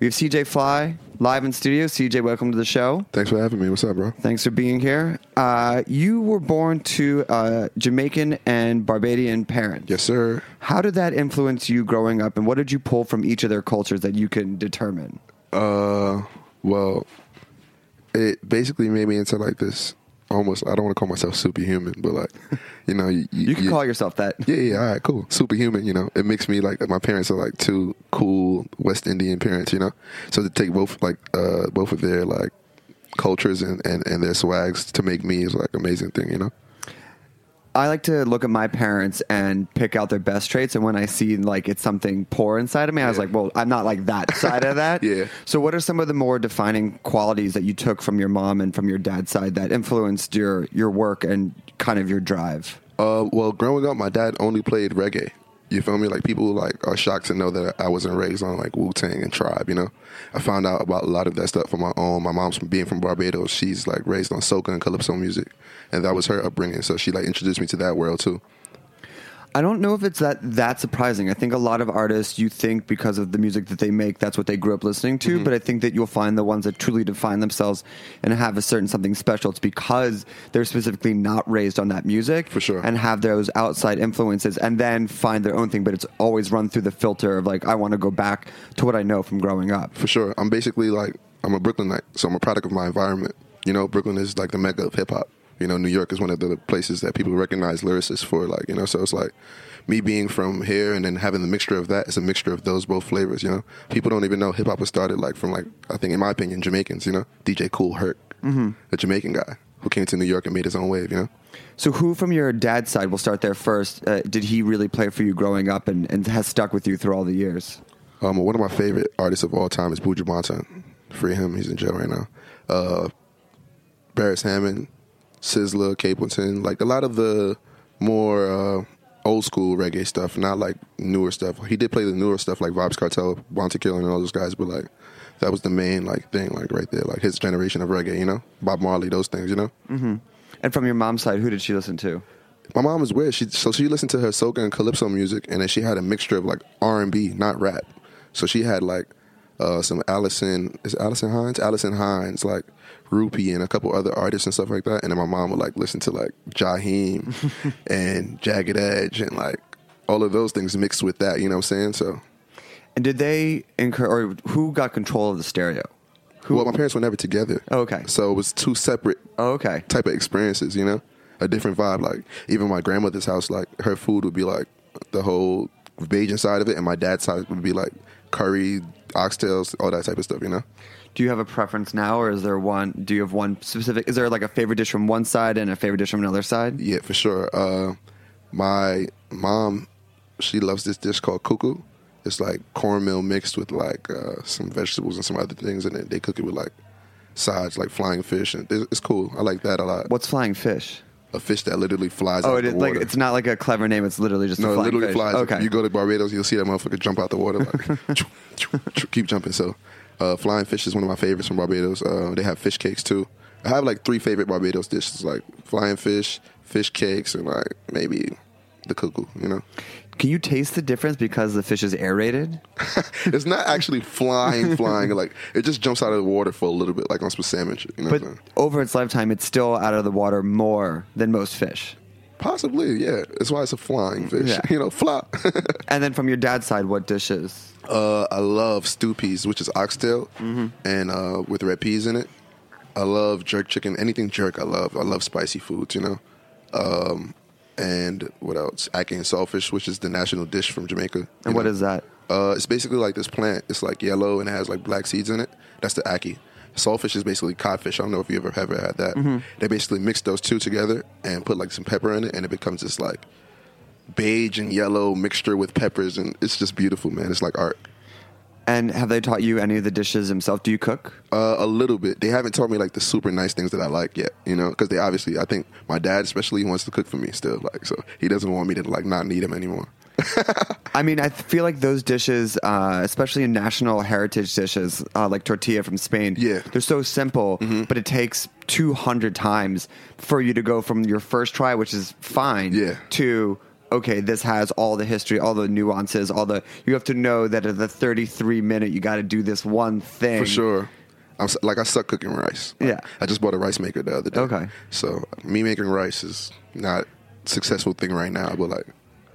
G: We have CJ Fly live in studio. CJ, welcome to the show.
D: Thanks for having me. What's up, bro?
G: Thanks for being here. Uh, you were born to uh, Jamaican and Barbadian parents.
D: Yes, sir.
G: How did that influence you growing up, and what did you pull from each of their cultures that you can determine?
D: Uh, well, it basically made me into like this almost. I don't want to call myself superhuman, but like, you know, you,
G: You can call yourself that.
D: Yeah, yeah, all right, cool. Superhuman, you know. It makes me like my parents are like two cool West Indian parents, you know. So to take both like uh both of their like cultures and, and, and their swags to make me is like amazing thing, you know.
G: I like to look at my parents and pick out their best traits, and when I see like it's something poor inside of me, I was
D: Yeah.
G: like, "Well, I'm not like that side of that."
D: Yeah.
G: So, what are some of the more defining qualities that you took from your mom and from your dad's side that influenced your your work and kind of your drive?
D: Uh, well, growing up, my dad only played reggae. You feel me? Like people like are shocked to know that I wasn't raised on like Wu Tang and Tribe. You know, I found out about a lot of that stuff on my own. My mom's from being from Barbados. She's like raised on soca and calypso music, and that was her upbringing. So she like introduced me to that world too.
G: I don't know if it's that that surprising. I think a lot of artists you think because of the music that they make, that's what they grew up listening to.
D: Mm-hmm.
G: But I think that you'll find the ones that truly define themselves and have a certain something special. It's because they're specifically not raised on that music,
D: For sure.
G: and have those outside influences, and then find their own thing. But it's always run through the filter of like, I want to go back to what I know from growing up.
D: For sure, I'm basically like I'm a Brooklynite, so I'm a product of my environment. You know, Brooklyn is like the mecca of hip hop. You know, New York is one of the places that people recognize lyricists for. Like, you know, so it's like me being from here and then having the mixture of that is a mixture of those both flavors. You know, people don't even know hip hop was started like from like I think in my opinion Jamaicans. You know, DJ Kool Herc, mm-hmm. a Jamaican guy who came to New York and made his own wave. You know.
G: So, who from your dad's side, we'll start there first, uh, did he really play for you growing up and, and has stuck with you through all the years?
D: Um, one of my favorite artists of all time is Buju Banton. Free him; he's in jail right now. Uh, Beres Hammond, Sizzla, Capleton, like a lot of the more uh, old school reggae stuff, not like newer stuff. He did play the newer stuff like Vybz Kartel, Bounty Killer, and all those guys, but like that was the main like thing, like right there, like his generation of reggae, you know, Bob Marley, those things, you know.
G: And from your mom's side, who did she listen to?
D: My mom was weird. She so she listened to her soca and calypso music, and then she had a mixture of like R and B, not rap. So she had like uh, some Allison is it Alison Hinds, Alison Hinds, like Rupee, and a couple other artists and stuff like that. And then my mom would like listen to like Jaheim and Jagged Edge and like all of those things mixed with that. You know what I'm saying? So.
G: And did they incur, or who got control of the stereo?
D: Well, my parents were never together.
G: Oh, okay.
D: So it was two separate
G: Oh, okay.
D: type of experiences, you know? A different vibe. Like even my grandmother's house, like her food would be like the whole Bajan side of it, and my dad's side would be like curry, oxtails, all that type of stuff, you know?
G: Do you have a preference now, or is there one? Do you have one specific? Is there like a favorite dish from one side and a favorite dish from another side?
D: Yeah, for sure. Uh, my mom, she loves this dish called cou-cou. It's like cornmeal mixed with like uh, some vegetables and some other things, and then they cook it with like sides like flying fish, and it's, it's cool. I like that a lot.
G: What's flying fish?
D: A fish that literally flies
G: Oh,
D: out
G: it
D: the
G: is like it's not like a clever name. It's literally just a
D: No, it literally
G: fish.
D: flies.
G: Okay.
D: You go to Barbados, you'll see that motherfucker jump out the water like choo, choo, choo, keep jumping. So, uh, flying fish is one of my favorites from Barbados. Uh, they have fish cakes too. I have like three favorite Barbados dishes, like flying fish, fish cakes, and like maybe the cou-cou. You know,
G: Can you taste the difference because the fish is aerated?
D: it's not actually flying, flying. Like it just jumps out of the water for a little bit, like on some salmon. shit, You know,
G: But over its lifetime, it's still out of the water more than most fish.
D: possibly, yeah. That's why it's a flying fish.
G: Yeah.
D: You know, flop.
G: And then from your dad's side, what dishes?
D: Uh, I love stew peas, which is oxtail,
G: Mm-hmm.
D: and uh, with red peas in it. I love jerk chicken. Anything jerk, I love. I love spicy foods, you know. Um, and what else? Ackee and saltfish, which is the national dish from Jamaica.
G: And what is that?
D: Uh, it's basically like this plant. It's like yellow and it has like black seeds in it. That's the ackee. Saltfish is basically codfish. I don't know if you ever ever had that.
G: Mm-hmm.
D: They basically mix those two together and put like some pepper in it, and it becomes this like beige and yellow mixture with peppers, and it's just beautiful, man. It's like art.
G: And have they taught you any of the dishes themselves? Do you cook?
D: Uh, a little bit. They haven't taught me like the super nice things that I like yet, you know, because they obviously, I think my dad especially wants to cook for me still, like, so he doesn't want me to like not need him anymore.
G: I mean, I feel like those dishes, uh, especially in national heritage dishes, uh, like tortilla from Spain,
D: Yeah. Mm-hmm.
G: they're so simple, but it takes 200 times for you to go from your first try, which is fine,
D: Yeah.
G: to okay, this has all the history, all the nuances, all the you have to know that at the 33 minute you got to do this one thing
D: For sure. I'm like I suck cooking rice. Like,
G: Yeah.
D: I just bought a rice maker the other day.
G: Okay.
D: So me making rice is not a successful thing right now, but like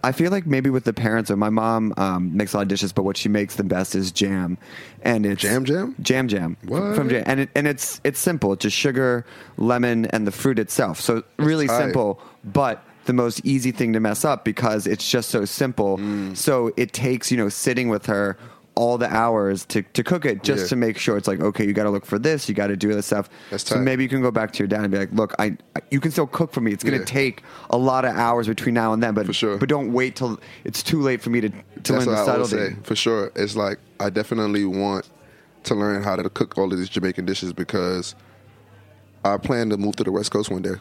G: I feel like maybe with the parents, or my mom um, makes a lot of dishes, but what she makes the best is jam, and it's
D: Jam jam?
G: jam jam
D: What?
G: from jam, and it, and it's it's simple, it's just sugar, lemon, and the fruit itself. So really simple, but the most easy thing to mess up because it's just so simple.
D: Mm.
G: So it takes you know sitting with her all the hours to, to cook it just
D: Yeah.
G: to make sure it's like okay you got to look for this you got to do this stuff
D: That's
G: so maybe you can go back to your dad and be like look I you can still cook for me it's going to
D: Yeah.
G: take a lot of hours between now and then but
D: For sure.
G: but don't wait till it's too late for me to to
D: that's
G: learn the
D: I
G: subtlety.
D: say. For sure. It's like I definitely want to learn how to cook all of these Jamaican dishes because I plan to move to the West Coast one day.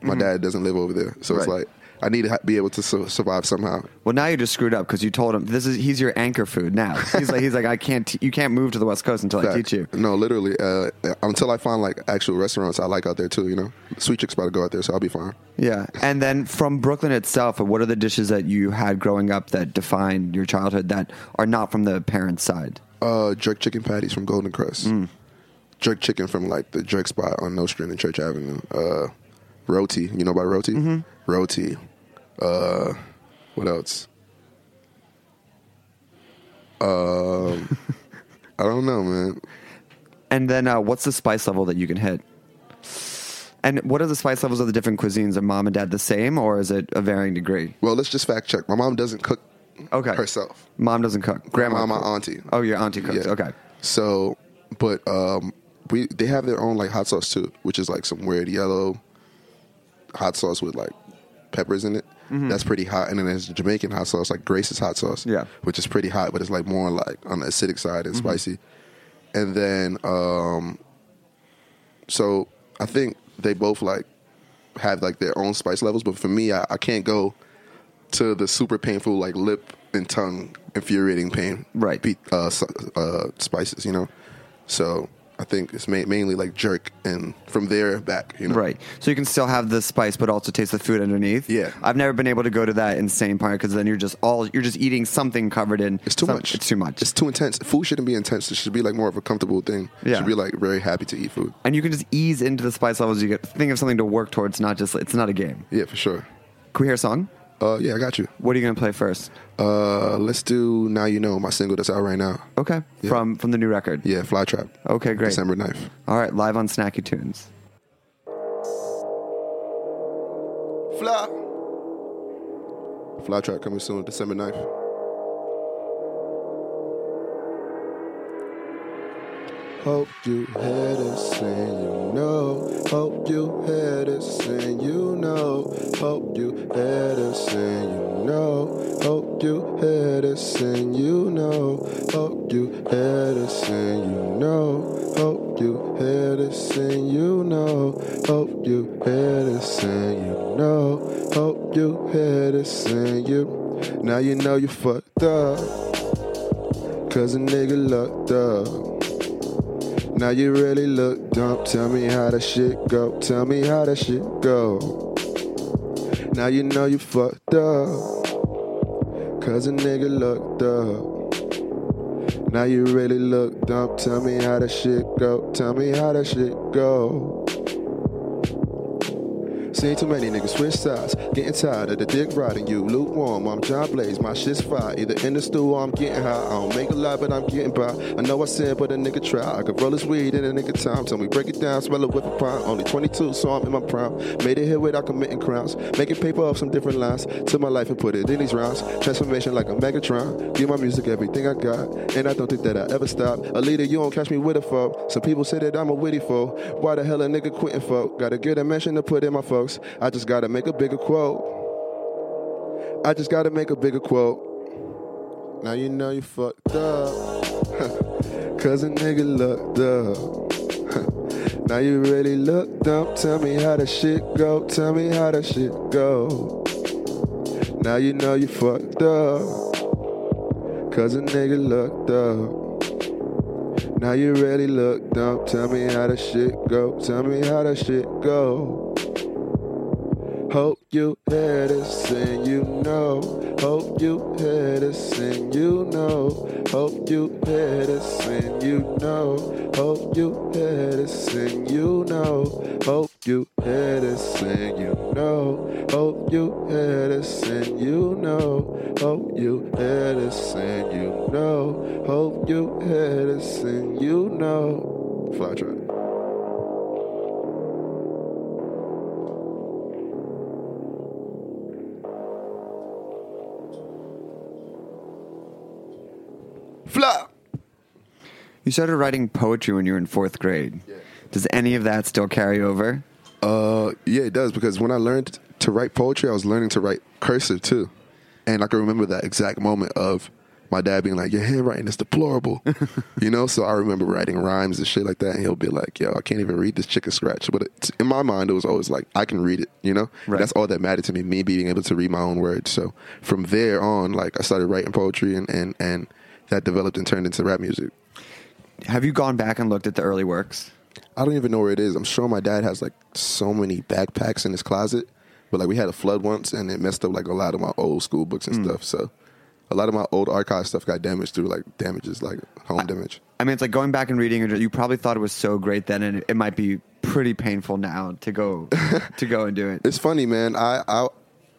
D: My dad doesn't live over there, so it's
G: Mm-hmm.
D: Like I need to be able to su- survive somehow.
G: Well, now you just screwed up because you told him this is he's your anchor food now. He's like he's like I can't t- you can't move to the West Coast until I teach you.
D: No, literally. Uh, until I find like actual restaurants I like out there too. You know, Sweet Chick's about to go out there, so I'll be fine.
G: Yeah, and then from Brooklyn itself, what are the dishes that you had growing up that defined your childhood that are not from the parents' side?
D: Uh, jerk chicken patties from Golden Crust.
G: Mm.
D: Jerk chicken from like the jerk spot on Nostrand and Church Avenue. Uh, roti, you know about roti?
G: Mm-hmm.
D: Roti. Uh, what else? Um, I don't know, man.
G: And then uh, what's the spice level that you can hit? And what are the spice levels of the different cuisines? Are mom and dad the same, or is it a varying degree?
D: Well, let's just fact check. My mom doesn't cook
G: Okay,
D: herself.
G: Mom doesn't cook. Grandma,
D: my
G: cooks.
D: auntie.
G: Oh, your auntie cooks.
D: Yeah.
G: Okay.
D: So, but um, we they have their own like hot sauce too, which is like some weird yellow hot sauce with like peppers in it. That's pretty hot, and then there's Jamaican hot sauce, like Grace's hot sauce,
G: Yeah.
D: which is pretty hot, but it's like more like on the acidic side and spicy. And then, um, so I think they both like have like their own spice levels, but for me, I, I can't go to the super painful like lip and tongue infuriating pain
G: Right.
D: be- uh, uh, spices, you know. So I think it's ma- mainly like jerk, and from there back, you know.
G: Right. So you can still have the spice, but also taste the food underneath.
D: Yeah.
G: I've never been able to go to that insane part because then you're just all you're just eating something covered in.
D: It's too
G: some-
D: much.
G: It's too much.
D: It's too intense. Food shouldn't be intense. It should be like more of a comfortable thing. You
G: Yeah.
D: should be like very happy to eat food.
G: and you can just ease into the spice levels. You get think of something to work towards, not just it's not a game.
D: Yeah, for sure.
G: Can we hear a song?
D: Uh, yeah, I got you.
G: What are you going to play first?
D: Uh, let's do now. You know my single that's out right now.
G: Okay.
D: Yeah.
G: From from the new record.
D: Yeah, Fly Trap.
G: Okay, great.
D: December 9th.
G: All right, live on Snacky Tunes.
D: Fly. Fly Trap coming soon, December 9th. Hope you hear this and you know. Hope you hear this and you know. Hope you hear this and you know. Hope you hear this and you know. Hope you hear this and you know. Hope you hear this and you know. Hope you hear this and you know. Hope you hear this and you. Now you know you fucked up. Cause a nigga looked up. Now you really look dumb. Tell me how that shit go. Tell me how that shit go. Now you know you fucked up. Cause a nigga looked up. Now you really look dumb. Tell me how that shit go. Tell me how that shit go. Seen too many niggas switch sides. Getting tired of the dick riding you. Lukewarm, I'm John Blaze, my shit's fire. Either in the stew or I'm getting high. I don't make a lot, but I'm getting by. I know I sin, but a nigga try. I could roll his weed in a nigga time. Tell me break it down, smell it with a pound. Only 22, so I'm in my prime. Made it here without committing crimes. Making paper off some different lines. Took my life and put it in these rounds. Transformation like a Megatron. Give my music everything I got. And I don't think that I ever stop. A leader, you don't catch me with a folk. Some people say that I'm a witty folk. Why the hell a nigga quitting folk? Gotta get a mention to put in my folks. I just gotta make a bigger quote. I just gotta make a bigger quote. Now you know you fucked up. Cause a nigga looked up. now you really looked up. Tell me how that shit go. Tell me how that shit go. Now you know you fucked up. Cause a nigga looked up. Now you really looked up. Tell me how that shit go. Tell me how that shit go. Hope you
H: hear this and you know. Hope you hear this and you know. Hope you hear this and you know. Hope you hear this and you know. Hope you hear this and you know. Hope you hear this and you know. Hope you hear this and you know. Hope you hear this and you know.
D: Fly Trap. Fly.
G: You started writing poetry when you were in fourth grade. Does any of that still carry over?
D: Uh, yeah, it does because when I learned to write poetry, I was learning to write cursive too, and I can remember that exact moment of my dad being like, "Your handwriting is deplorable," you know. So I remember writing rhymes and shit like that, and he'll be like, "Yo, I can't even read this chicken scratch." But it, in my mind, it was always like, I can read it, you know.
G: Right.
D: That's all that mattered to me, me being able to read my own words. So from there on, like I started writing poetry, and and and that developed and turned into rap music.
G: Have you gone back and looked at the early works?
D: I don't even know where it is. I'm sure my dad has like so many backpacks in his closet, but like we had a flood once and it messed up like a lot of my old school books and hmm. stuff. So a lot of my old archive stuff got damaged through like damages, like home damage.
G: I mean, it's like going back and reading. You probably thought it was so great then, and it, it might be pretty painful now to go to go and do it.
D: It's funny, man. I, I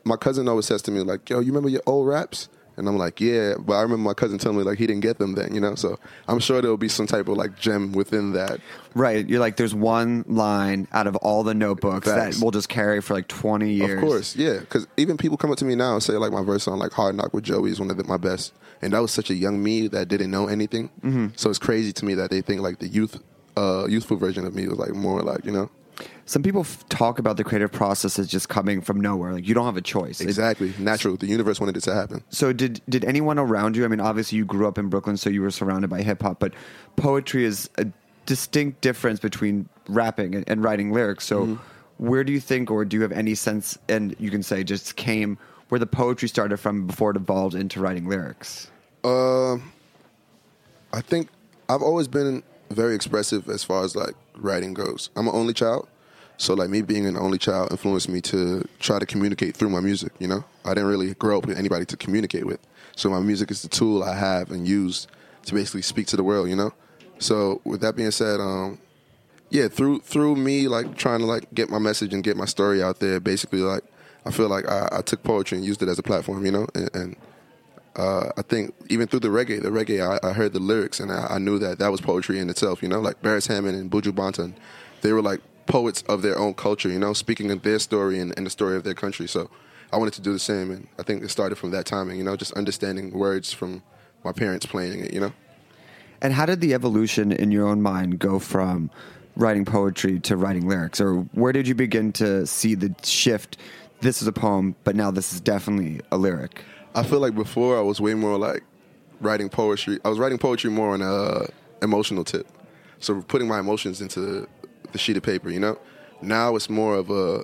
D: my cousin always says to me like, "Yo, you remember your old raps?" And I'm like, "Yeah," but I remember my cousin telling me like he didn't get them then, you know. So I'm sure there'll be some type of like gem within that.
G: Right. You're like, there's one line out of all the notebooks
D: Facts.
G: that we'll just carry for like 20 years.
D: Of course, yeah. Because even people come up to me now and say like my verse on like Hard Knock with Joey is one of the, my best, and that was such a young me that didn't know anything. Mm-hmm. So it's crazy to me that they think like the youth, uh, youthful version of me was like more like you know
G: Some people f- talk about the creative process as just coming from nowhere. Like you don't have a choice. It-
D: exactly natural. The universe wanted it to happen.
G: so did did anyone around you? I mean, obviously you grew up in Brooklyn, so you were surrounded by hip hop. But poetry is a distinct difference between rapping and, and writing lyrics. So
D: Mm-hmm.
G: where do you think, or do you have any sense? And you can say just came where the poetry started from before it evolved into writing lyrics.
D: Um, I think I've always been very expressive as far as like writing goes. I'm an only child, so like me being an only child influenced me to try to communicate through my music. You know, I didn't really grow up with anybody to communicate with, so my music is the tool I have and use to basically speak to the world. You know, so with that being said, um, yeah, through through me like trying to like get my message and get my story out there, basically like I feel like I, I took poetry and used it as a platform. You know, and, and uh, I think even through the reggae, the reggae, I, I heard the lyrics and I, I knew that that was poetry in itself. You know, like Beres Hammond and Buju Banton, they were like poets of their own culture. You know, speaking of their story and, and the story of their country. So I wanted to do the same, and I think it started from that timing. You know, just understanding words from my parents playing it. You know.
G: And how did the evolution in your own mind go from writing poetry to writing lyrics? Or where did you begin to see the shift? This is a poem, but now this is definitely a lyric.
D: I feel like before I was way more like writing poetry. I was writing poetry more on a emotional tip, so putting my emotions into the sheet of paper. You know, now it's more of a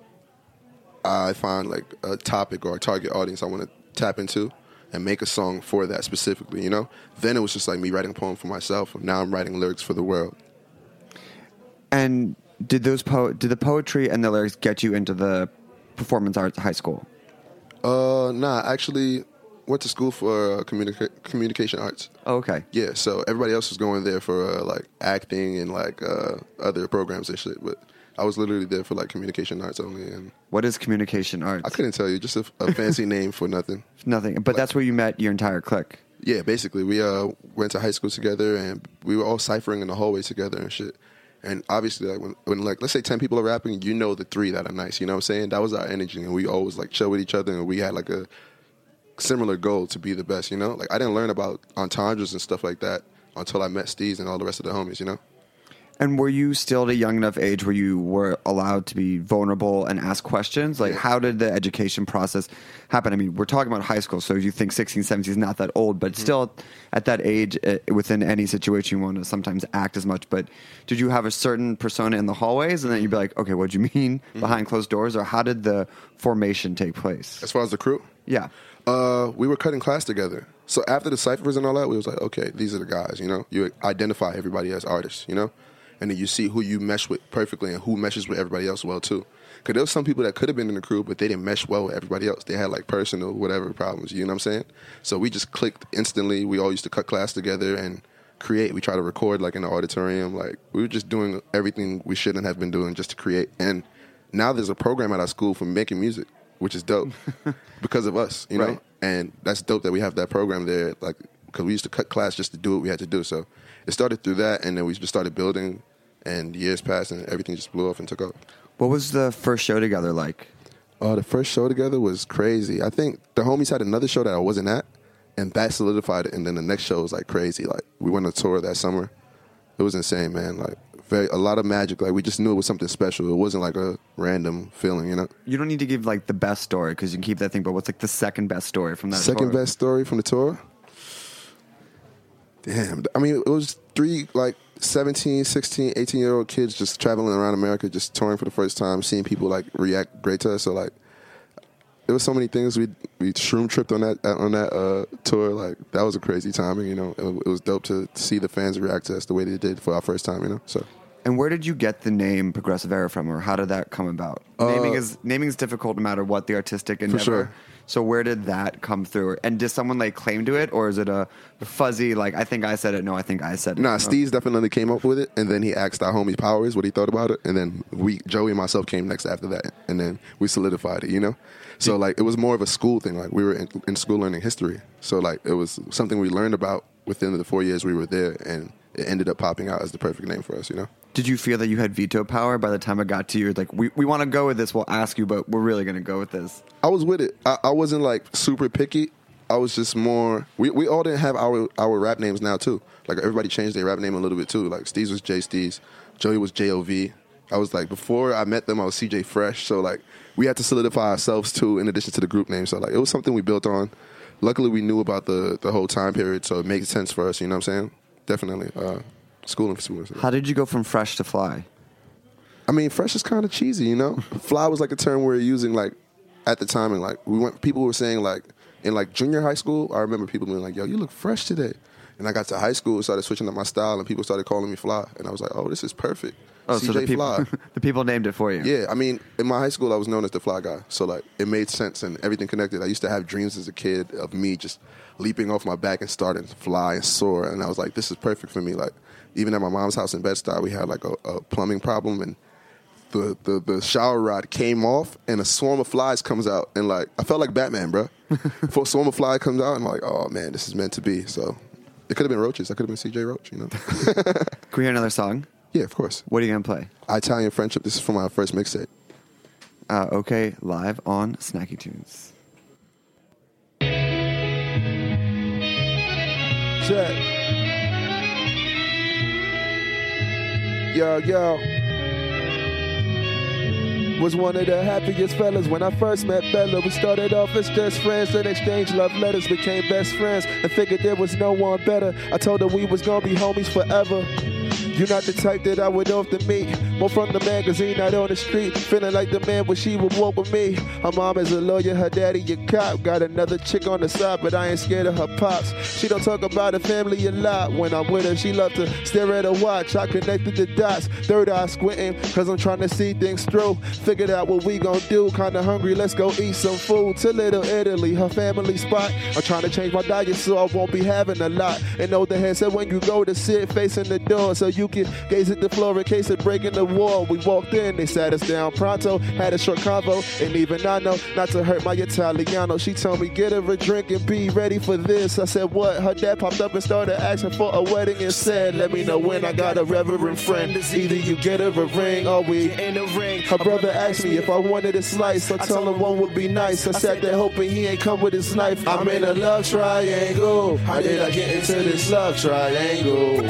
D: I find like a topic or a target audience I want to tap into and make a song for that specifically. You know, then it was just like me writing a poem for myself. Now I'm writing lyrics for the world.
G: And did those po- did the poetry and the lyrics get you into the performance arts high school?
D: Uh, nah, actually went to school for uh, communica- communication arts.
G: Oh, okay.
D: Yeah, so everybody else was going there for uh, like acting and like uh, other programs and shit, but I was literally there for like communication arts only, and
G: What is communication arts?
D: I couldn't tell you, just a, a fancy name for nothing.
G: Nothing. But that's where you met your entire clique.
D: Yeah, basically, we uh, went to high school together, and we were all ciphering in the hallways together and shit. And obviously, like when, when like let's say ten people are rapping, you know the three that are nice. You know what I'm saying? That was our energy, and we always like chill with each other, and we had like a similar goal to be the best. You know, like I didn't learn about entendres and stuff like that until I met Steez and all the rest of the homies. You know.
G: And were you still at a young enough age where you were allowed to be vulnerable and ask questions? Like,
D: Yeah.
G: how did the education process happen? I mean, we're talking about high school, so you think 16, 17 is not that old, but still at that age, uh, within any situation, you want to sometimes act as much. But did you have a certain persona in the hallways, and then you'd be like, okay, what do you mean behind closed doors? Or how did the formation take place?
D: As far as the crew,
G: Yeah.
D: Uh, we were cutting class together. So after the ciphers and all that, we was like, okay, these are the guys. You know, you identify everybody as artists. You know, and then you see who you mesh with perfectly and who meshes with everybody else well too. Because there was some people that could have been in the crew, but they didn't mesh well with everybody else. They had like personal whatever problems. You know what I'm saying? So we just clicked instantly. We all used to cut class together and create. We try to record like in the auditorium. Like we were just doing everything we shouldn't have been doing just to create. And now there's a program at our school for making music, which is dope because of us. You know,
G: Right.
D: and that's dope that we have that program there. Like because we used to cut class just to do what we had to do. So it started through that, and then we just started building. And years passed, and everything just blew off and took off.
G: What was the first show together like?
D: Uh, the first show together was crazy. I think the homies had another show that I wasn't at, and that solidified it. And then the next show was like crazy. Like we went on tour that summer. It was insane, man. Like very a lot of magic. Like we just knew it was something special. It wasn't like a random feeling, you know.
G: You don't need to give like the best story because you can keep that thing. But what's like the second best story from that?
D: Second
G: tour?
D: best story from the tour. Damn. I mean, it was three like 17, 16, 18 year old kids just traveling around America, just touring for the first time, seeing people like react great to us. So like, there was so many things we we shroom tripped on that on that uh, tour. Like that was a crazy timing. You know, it, it was dope to see the fans react to us the way they did for our first time. You know, so.
G: And where did you get the name Progressive Era from, or how did that come about? Uh, naming is naming is difficult no matter what the artistic endeavor.
D: sure.
G: So where did that come through? And does someone like claim to it, or is it a fuzzy like I think I said it? No, I think I said it.
D: Nah,
G: No.
D: Steez definitely came up with it, and then he asked our homie Powers what he thought about it, and then we, Joey and myself, came next after that, and then we solidified it. You know, so like it was more of a school thing. Like we were in, in school learning history, so like it was something we learned about within the four years we were there, and it ended up popping out as the perfect name for us. You know.
G: Did you feel that you had veto power by the time it got to you? Like we, we want to go with this. We'll ask you, but we're really going to go with this.
D: I was with it. I, I wasn't like super picky. I was just more. We, we all didn't have our our rap names now too. Like everybody changed their rap name a little bit too. Like Steez was J Steez, Joey was J O V. I was like before I met them, I was CJ Fresh. So like we had to solidify ourselves too, in addition to the group name. So like it was something we built on. Luckily, we knew about the the whole time period, so it makes sense for us. You know what I'm saying? Definitely. Uh, school influence.
G: How did you go from fresh to fly?
D: I mean, fresh is kind of cheesy, you know. Fly was like a term we were using like at the time, and like we went. People were saying like in like junior high school. I remember people being like, "Yo, you look fresh today." And I got to high school, started switching up my style, and people started calling me Fly, and I was like, "Oh, this is perfect."
G: Oh,
D: CJ
G: so the people,
D: Fly.
G: the people named it for you.
D: Yeah, I mean, in my high school, I was known as the fly guy, so like it made sense and everything connected. I used to have dreams as a kid of me just leaping off my back and starting to fly and soar, and I was like, this is perfect for me. Like even at my mom's house in Bed Stuy, we had like a, a plumbing problem, and the, the the shower rod came off, and a swarm of flies comes out, and like I felt like Batman, bro. For a swarm of fly comes out, and I'm like, oh man, this is meant to be. So it could have been roaches. I could have been CJ Roach, you know.
G: Can we hear another song?
D: yeah, of course.
G: What are you to play?
D: Italian friendship. This is from my first mixtape.
G: Uh, okay, live on Snacky Tunes.
H: Check. Yo, yo. Was one of the happiest fellas when I first met Bella. We started off as just friends, then exchanged love letters, became best friends, and figured there was no one better. I told her we was gonna be homies forever. You're not the type that I would often meet. More from the magazine, not on the street. Feeling like the man when she would walk with me. Her mom is a lawyer, her daddy a cop. Got another chick on the side, but I ain't scared of her pops. She don't talk about her family a lot. When I'm with her, she love to stare at her watch. I connected the dots, third eye squinting, cause I'm trying to see things through. Figured out what we gon' do. Kinda hungry, let's go eat some food. To Little Italy, her family spot. I'm trying to change my diet so I won't be having a lot. And know the head said when you go to sit facing the door so you can gaze at the floor in case of breaking the wall. We walked in, they sat us down pronto, had a short convo, and even I know not to hurt my Italiano. She told me get her a drink and be ready for this. I said what? Her dad popped up and started asking for a wedding and said, let me know when I got a reverend friend. Either you get her a ring or we
F: in a ring.
H: her brother asked me if I wanted a slice. I told him one would be nice. I sat there hoping he ain't come with his knife. I'm in a love triangle. How did I get into this love triangle?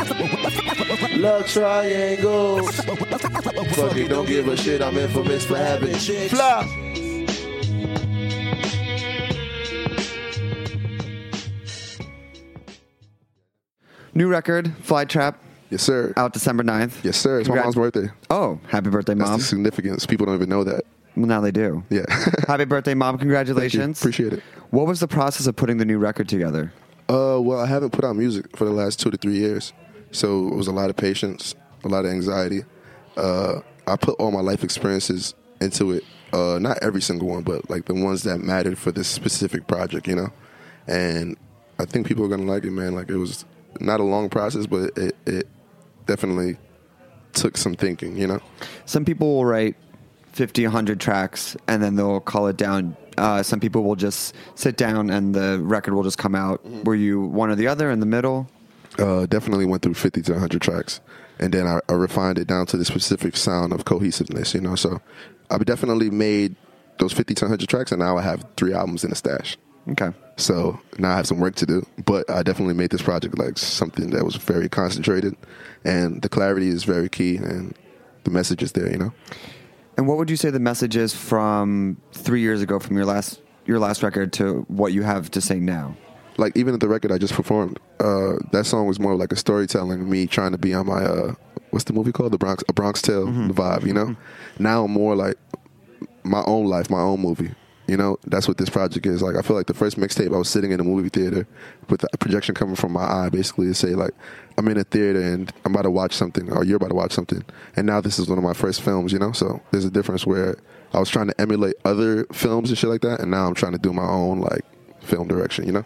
H: Love triangle. Fuck it, don't give a shit. I'm infamous for having chicks. Flop.
G: New record, Fly Trap,
D: Yes, sir.
G: out December 9th.
D: Yes, sir. It's my mom's birthday.
G: Oh, happy birthday,
D: That's
G: mom.
D: the significance. People don't even know that.
G: Well, now they do.
D: Yeah.
G: happy birthday, mom.
D: Thank you.
G: Congratulations.
D: Appreciate it.
G: What was the process of putting the new record together?
D: Uh, well, I haven't put out music for the last two to three years, so it was a lot of patience. a lot of anxiety. Uh, I put all my life experiences into it. Uh, not every single one, but like the ones that mattered for this specific project, you know. And I think people are gonna like it, man. Like it was not a long process, but it, it definitely took some thinking, you know.
G: Some people will write 50, 100 tracks and then they'll call it down. Uh, some people will just sit down and the record will just come out.
D: Mm-hmm.
G: Were you one or the other in the middle?
D: uh, definitely went through 50 to 100 tracks and then I, I refined it down to the specific sound of cohesiveness you know so i've definitely made those 50 to 100 tracks and now i have three albums in the stash
G: Okay.
D: so now i have some work to do but i definitely made this project like something that was very concentrated and the clarity is very key and the message is there you know
G: And what would you say the message is from three years ago from your last your last record to what you have to say now?
D: Like even at the record I just performed, uh, that song was more like a storytelling, me trying to be on my uh, what's the movie called, the Bronx, a Bronx Tale vibe, you know. Now I'm more like my own life, my own movie. You know, that's what this project is. Like I feel like the first mixtape, I was sitting in a movie theater with a projection coming from my eye, basically to say like I'm in a theater and I'm about to watch something, or you're about to watch something. And now this is one of my first films. You know, so there's a difference where I was trying to emulate other films and shit like that, and now I'm trying to do my own like film direction. You know.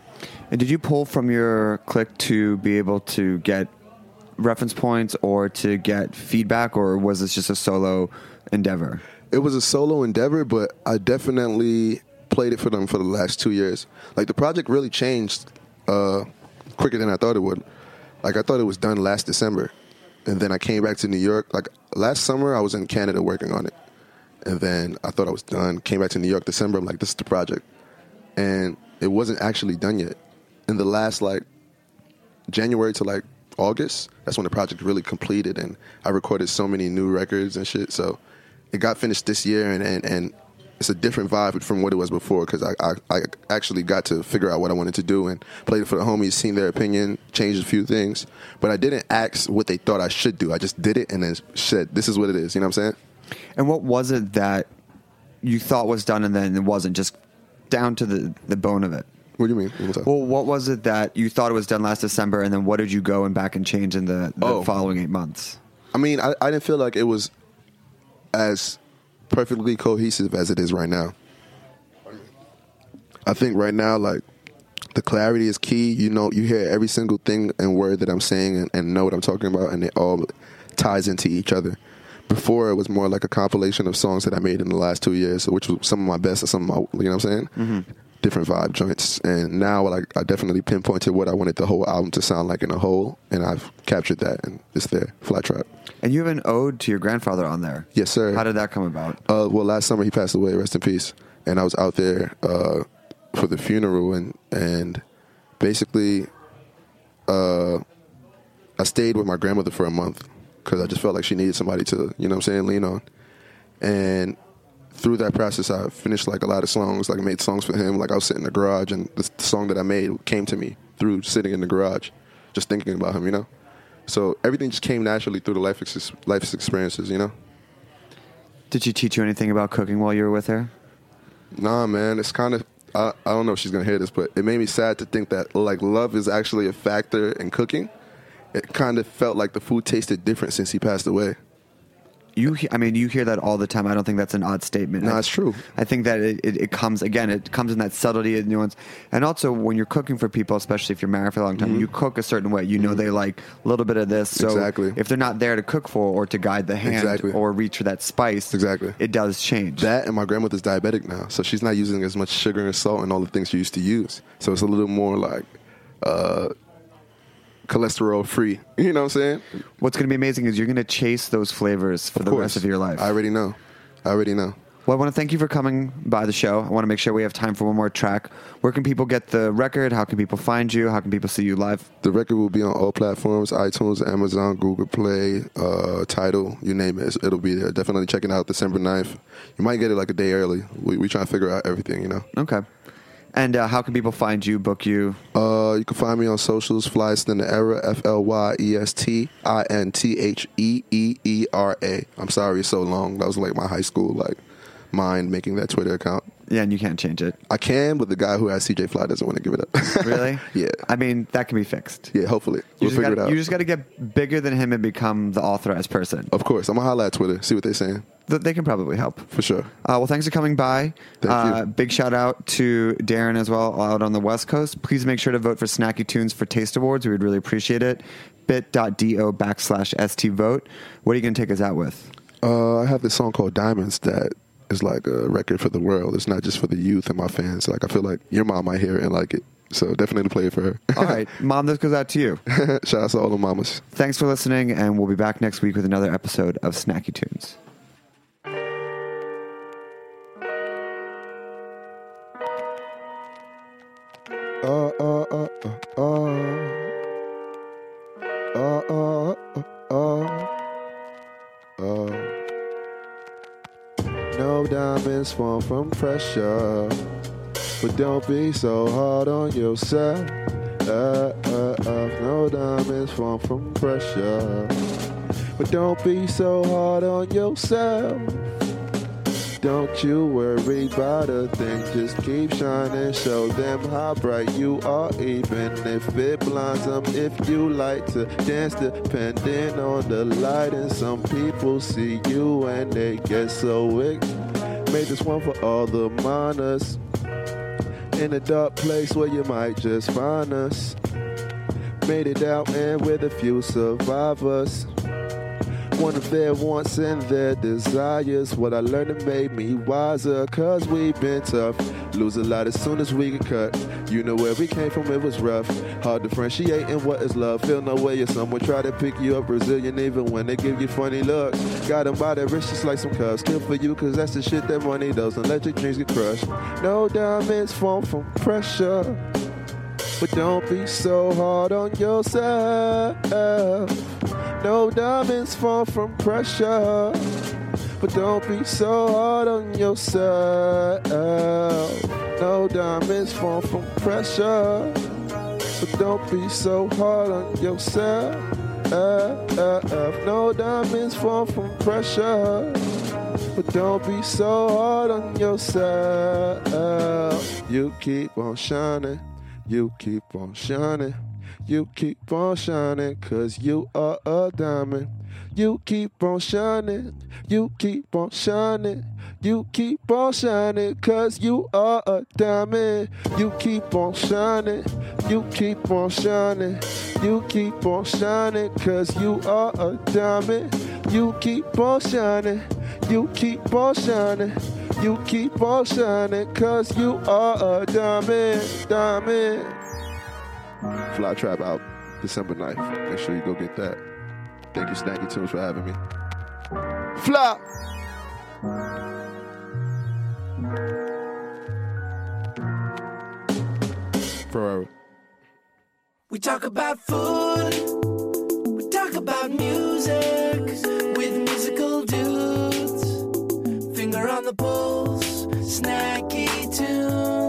G: And did you pull from your clique to be able to get reference points or to get feedback, or was this just a solo endeavor?
D: it was a solo endeavor, but I definitely played it for them for the last two years. Like the project really changed uh, quicker than I thought it would. Like I thought it was done last December, and then I came back to New York. Like last summer, I was in Canada working on it, and then I thought I was done. Came back to New York December. I'm like, this is the project, and it wasn't actually done yet. In the last like January to like August, that's when the project really completed, and I recorded so many new records and shit. So it got finished this year, and and, and it's a different vibe from what it was before because I, I I actually got to figure out what I wanted to do and played it for the homies, seen their opinion, changed a few things, but I didn't ask what they thought I should do. I just did it and then said, "This is what it is." You know what I'm saying?
G: And what was it that you thought was done and then it wasn't, just down to the, the bone of it?
D: What do you mean?
G: Well, what was it that you thought it was done last December, and then what did you go and back and change in the, the
D: Oh.
G: following eight months?
D: I mean, I, I didn't feel like it was as perfectly cohesive as it is right now. I think right now, like the clarity is key. You know, you hear every single thing and word that I'm saying and, and know what I'm talking about, and it all ties into each other. Before it was more like a compilation of songs that I made in the last two years, which was some of my best and some of my, you know what I'm saying? Mm-hmm. Different vibe joints. And now, like, I definitely pinpointed what I wanted the whole album to sound like in a whole, and I've captured that, and it's there. Fly Trap.
G: And you have an ode to your grandfather on there.
D: Yes, sir.
G: How did that come about?
D: Uh, well, last summer he passed away. Rest in peace. And I was out there uh, for the funeral, and and basically, uh, I stayed with my grandmother for a month because I just felt like she needed somebody to, you know, what I'm saying, lean on. And through that process, I finished like a lot of songs. Like I made songs for him. Like I was sitting in the garage, and the, song that I made came to me through sitting in the garage, just thinking about him. You know. So everything just came naturally through the life ex- life experiences. You know.
G: Did she teach you anything about cooking while you were with her?
D: Nah, man, it's kind of. I, I don't know if she's gonna hear this, but it made me sad to think that like love is actually a factor in cooking. It kind of felt like the food tasted different since he passed away.
G: You, I mean, you hear that all the time. I don't think that's an odd statement.
D: No, it's true.
G: I think that it, it, it comes again. It comes in that subtlety and nuance, and also when you're cooking for people, especially if you're married for a long time, you cook a certain way. You know they like a little bit of this. So
D: Mm-hmm. Exactly.
G: if they're not there to cook for or to guide the hand
D: Exactly.
G: or reach for that spice,
D: Exactly.
G: it does change.
D: That and my grandmother's diabetic now, so she's not using as much sugar and salt and all the things she used to use. So it's a little more like uh, cholesterol free. You know what I'm saying?
G: What's going to be amazing is you're going to chase those flavors for
D: Of
G: the
D: course.
G: rest of your life.
D: I already know. I already know.
G: Well, I want to thank you for coming by the show. I want to make sure we have time for one more track. Where can people get the record? How can people find you? How can people see you live?
D: The record will be on all platforms: iTunes, Amazon, Google Play, uh, Tidal, you name it. It'll be there. Definitely check it out December 9th. You might get it like a day early. We we trying to figure out everything, you know.
G: Okay. And uh, how can people find you, book you?
D: Uh, you can find me on socials, Flyest in the Era, F L Y E S T I N T H E E E R A. I'm sorry it's so long. That was like my high school like mind making that Twitter account.
G: Yeah, and you can't change it.
D: I can, but the guy who has CJ Fly doesn't want to give it up.
G: Really?
D: yeah.
G: I mean, that can be fixed.
D: Yeah, hopefully.
G: You
D: We'll
G: just,
D: figure
G: gotta,
D: it out.
G: you just got to get bigger than him and become the authorized person.
D: of course. I'm going to holla at Twitter, see what they're saying.
G: Th- They can probably help.
D: For sure.
G: Uh, well, thanks for coming by.
D: Thank
G: uh,
D: you.
G: Big shout out to Darin as well out on the West Coast. Please make sure to vote for Snacky Tunes for Taste Awards. We would really appreciate it. bit.do backslash st vote. What are you going to take us out with?
D: Uh, I have this song called Diamonds that is like a record for the world. It's not just for the youth and my fans. Like, I feel like your mom might hear it and like it. So definitely play it for her.
G: All right, Mom, this goes out to you.
D: Shout out to all the mamas.
G: Thanks for listening, and we'll be back next week with another episode of Snacky Tunes.
D: Fall from pressure, but don't be so hard on yourself. Uh, uh, uh. No diamonds fall from pressure, but don't be so hard on yourself. Don't you worry about a thing, just keep shining. Show them how bright you are, even if it blinds them. If you like to dance, depending on the light, and some people see you and they get so wicked. Made this one for all the miners in a dark place where you might just find us. Made it out and with a few survivors. One of their wants and their desires. What I learned it made me wiser. Cause we've been tough. Lose a lot as soon as we get cut. You know where we came from, it was rough. Hard differentiating what is love. Feel no way if someone try to pick you up Brazilian, even when they give you funny looks. Got them by their wrists just like some cuffs. Kill for you, cause that's the shit that money does. Your dreams get crushed. No diamonds fall from pressure. But don't be so hard on yourself. No diamonds fall from pressure. But don't be so hard on yourself. No diamonds fall from pressure. But don't be so hard on yourself. No diamonds fall from pressure. But don't be so hard on yourself. You keep on shining. You keep on shining. You keep on shining, cause you are a diamond. You keep on shining. You keep on shining. You keep on shining, cause you are a diamond. You keep on shining. You keep on shining. You keep on shining, cause you are a diamond. You keep on shining. You keep on shining. You keep on shining, cause you are a diamond. Diamond. Fly Trap out December 9th. Make sure you go get that. Thank you, Snacky Tunes, for having me. Fly! Forever.
F: We talk about food. We talk about music with musical dudes. Finger on the pulse, snacky tunes.